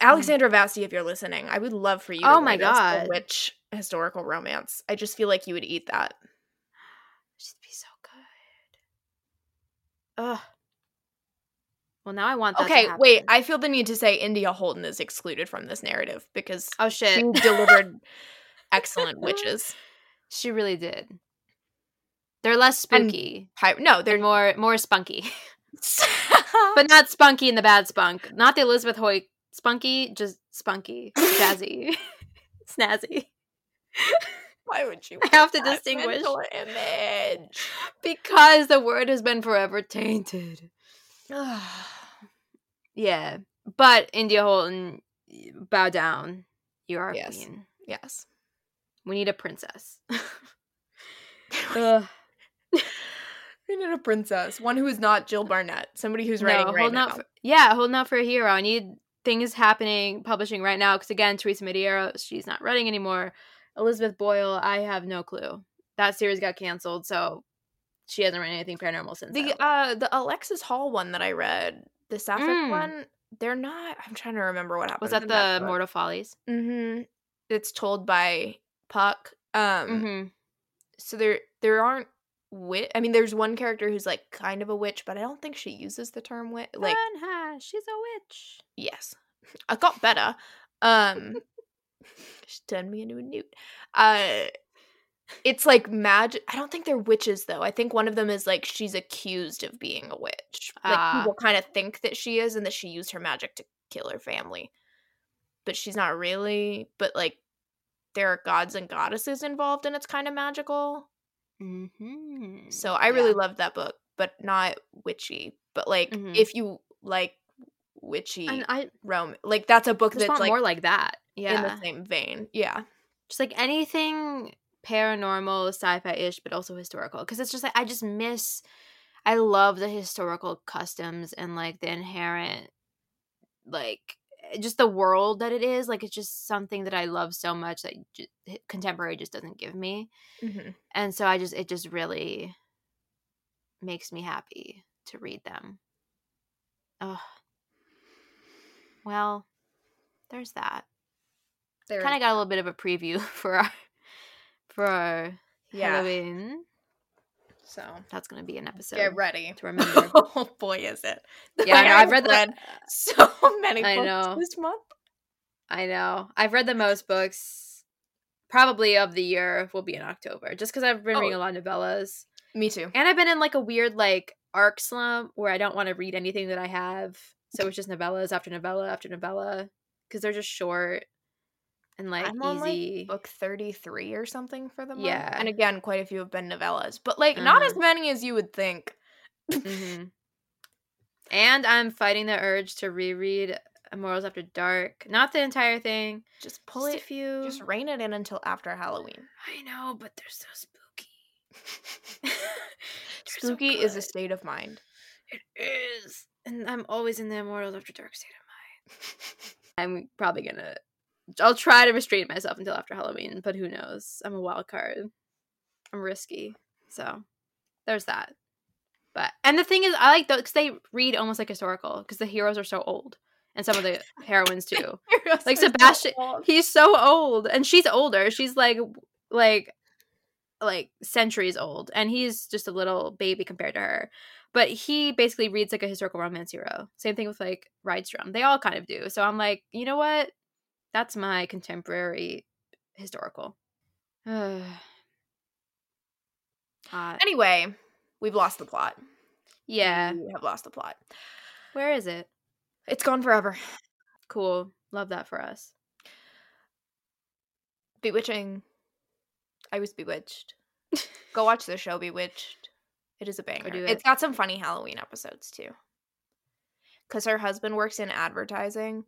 Alexandra Vasti, if you're listening, I would love for you. To Oh my God. witch historical romance. I just feel like you would eat that. [gasps] She'd be so good. Ugh. Well, now I want that. to Okay, wait. I feel the need to say India Holton is excluded from this narrative because oh shit, she delivered excellent witches. [laughs] She really did. They're less spooky. Hi- no, They're they're more more spunky, [laughs] but not spunky in the bad spunk. Not the Elizabeth Hoyt spunky, just spunky, jazzy, [laughs] snazzy. why would you? I have to distinguish. image. Because the word has been forever tainted. [sighs] Yeah, but India Holton, bow down. You are a Yes. queen. yes. We need a princess. [laughs] We need a princess, one who is not Jill Barnett, somebody who's writing right holding now. out for, yeah, holding out for a hero. I need things happening, publishing right now. Because again, Teresa Mediero, she's not writing anymore. Elizabeth Boyle, I have no clue. That series got canceled, so she hasn't written anything paranormal since. the uh the Alexis Hall one that I read, the Sapphic Mm. one, they're not. I'm trying to remember what happened. was that the Mortal Follies? Mm-hmm. It's told by Puck. Um. Mm-hmm. So there there aren't wit. I mean, there's one character who's like kind of a witch, but I don't think she uses the term witch. Like she's a witch. yes, [laughs] I got better. Um. [laughs] she turned me into a newt. Uh. It's like magic. I don't think they're witches though. I think one of them is like she's accused of being a witch. Like Ah. people kind of think that she is, and that she used her magic to kill her family, but she's not really. But like, there are gods and goddesses involved, and it's kind of magical. Mm-hmm. So I really loved that book, but not witchy. But like, Mhm. if you like witchy and I Rome, like that's a book that's like more like that. Yeah, in the same vein. Yeah. just like anything paranormal, sci-fi-ish, but also historical. Because it's just like I just miss. I love the historical customs and like the inherent, like just the world that it is. Like it's just something that I love so much that j- contemporary just doesn't give me. Mm-hmm. And so I just it just really makes me happy to read them. Oh, well, there's that. kind of got a little bit of a preview [laughs] for our for our yeah. Halloween. So That's gonna be an episode get ready. to [laughs] remember. oh boy, is it! The [laughs] yeah, I know. I've read that. [laughs] so many I books know. this month. I know. I've read the most books, probably of the year. Will be in October, just because I've been Oh. reading a lot of novellas, Me too. and I've been in like a weird like arc slump where I don't want to read anything that I have. So it's just novellas after novella after novella because they're just short and like I'm on, like, easy. Book thirty three or something for the month. Yeah. and again, quite a few have been novellas, but like not Uh-huh. as many as you would think. [laughs] hmm And I'm fighting the urge to reread Immortals After Dark. Not the entire thing. Just pull just it. a few. Just rein it in until after Halloween. I know, but they're so spooky. [laughs] [laughs] They're so Spooky is a state of mind. It is. And I'm always in the Immortals After Dark state of mind. I'm probably gonna. I'll try to restrain myself until after Halloween, but who knows? I'm a wild card. I'm risky. So there's that. But and the thing is, I like those because they read almost like historical because the heroes are so old, and some of the [laughs] heroines too. [laughs] Like Sebastian- He's so old, and she's older. She's like like like centuries old, and he's just a little baby compared to her. But he basically reads like a historical romance hero. Same thing with like Rydstrom. They all kind of do. So I'm like, you know what? That's my contemporary historical. Hot. [sighs] Uh, anyway, we've lost the plot. yeah. we have lost the plot. Where is it? It's gone forever. Cool. Love that for us. Bewitching. I was bewitched. [laughs] Go watch the show Bewitched. It is a banger. do It's it. got some funny Halloween episodes too. because her husband works in advertising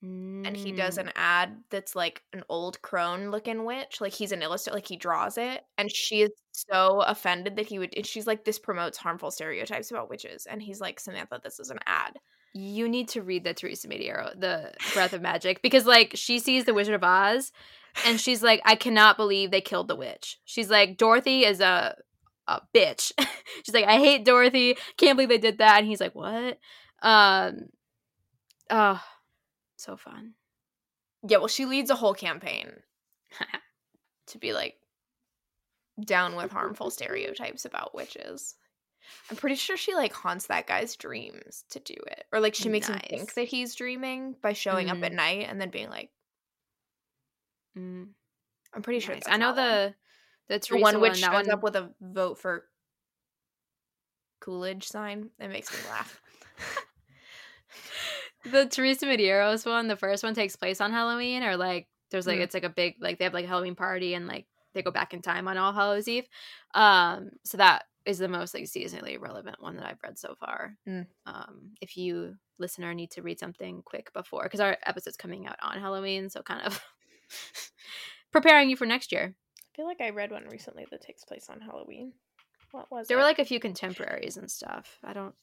and he does Mm. an ad that's like an old crone looking witch. Like he's an illustrator, like he draws it, and she is so offended that he would. And she's like, "This promotes harmful stereotypes about witches," and he's like, "Samantha, this is an ad." You need to read the Teresa Mediero, the Breath of Magic, because like she sees the Wizard of Oz, and she's like, I cannot believe they killed the witch. She's like, Dorothy is a a bitch. [laughs] she's like, I hate Dorothy. Can't believe they did that. And he's like, what? Um, oh, so fun. Yeah, well, she leads a whole campaign [laughs] to be like down with harmful [laughs] stereotypes about witches. I'm pretty sure she like haunts that guy's dreams to do it, or like she makes him think that he's dreaming by showing up at Mhm. night and then being like, Mm, "I'm pretty sure." nice. That's I know the the the one which one. That one up with a vote for Coolidge sign. It makes me laugh. The Teresa Medeiros one, the first one takes place on Halloween, or like there's like Mm. it's like a big like they have like a Halloween party and like they go back in time on All Hallows Eve. Um, so that is the most like seasonally relevant one that I've read so far. Mm. Um, if you listener need to read something quick before, because our episode's coming out on Halloween, so kind of [laughs] preparing you for next year. I feel like I read one recently that takes place on Halloween. What was There it? were like a few contemporaries and stuff. I don't.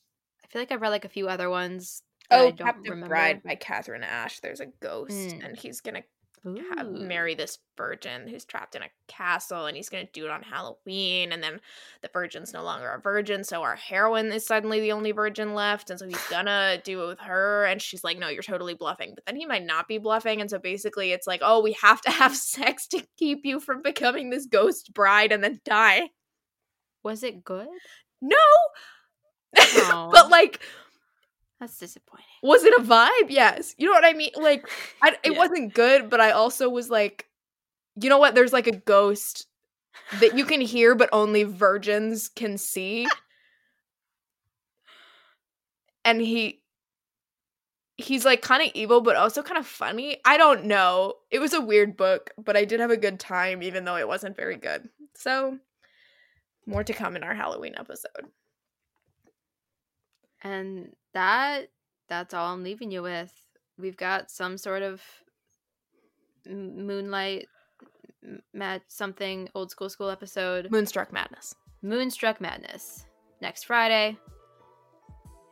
I feel like I've read like a few other ones. Oh, don't Captive remember. Bride by Catherine Ash. There's a ghost, Mm. and he's gonna have, marry this virgin who's trapped in a castle, and he's gonna do it on Halloween. And then the virgin's no longer a virgin, so our heroine is suddenly the only virgin left, and so he's [gasps] gonna do it with her. And she's like, "No, you're totally bluffing." But then he might not be bluffing, and so basically, it's like, "Oh, we have to [laughs] have sex to keep you from becoming this ghost bride, and then die." Was it good? No, [laughs] Aw. but like. That's disappointing. was it a vibe? Yes. You know what I mean? Like, [laughs] I, it Yeah. wasn't good, but I also was like, you know what? There's like a ghost that you can hear, but only virgins can see. And he, he's like kind of evil, but also kind of funny. I don't know. It was a weird book, but I did have a good time, even though it wasn't very good. So, more to come in our Halloween episode. And that that's all I'm leaving you with. We've got some sort of m- moonlight mad something old school school episode. Moonstruck Madness. Moonstruck Madness next Friday.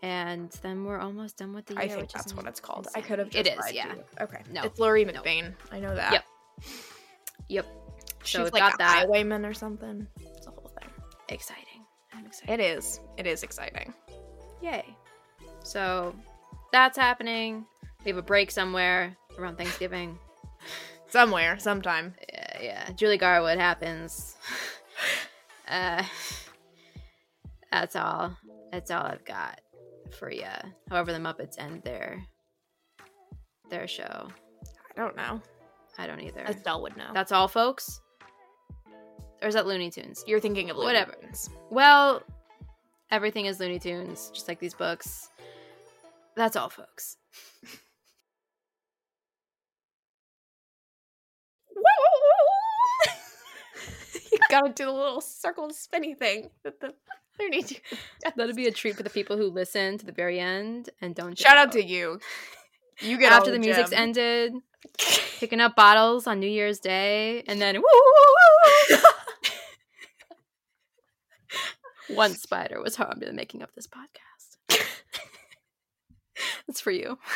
And then we're almost done with the year. I think that's is what it's called. I could have. It just is, lied to yeah. Okay. No. It's Laurie No. McBain. I know that. Yep. Yep. She's So like got a that. highwayman or something. It's a whole thing. Exciting. I'm excited. It is. It is exciting. Yay. So that's happening. We have a break somewhere around Thanksgiving. [sighs] Somewhere, sometime. Yeah, yeah. Julie Garwood happens. [laughs] uh, that's all. That's all I've got for you. However, the Muppets end their their show. I don't know. I don't either. Estelle would know. That's all, folks. Or is that Looney Tunes? You're thinking of Looney Whatever. Tunes. Well, everything is Looney Tunes, just like these books. That's all, folks. [laughs] you gotta do the little circle spinny thing with the Looney Tunes. That'll be a treat for the people who listen to the very end and don't. Shout out to you. [laughs] You get after the music's ended, [laughs] picking up bottles on New Year's Day, and then woo, woo, woo, woo. One spider was harmed in the making of this podcast. [laughs] That's for you. [laughs]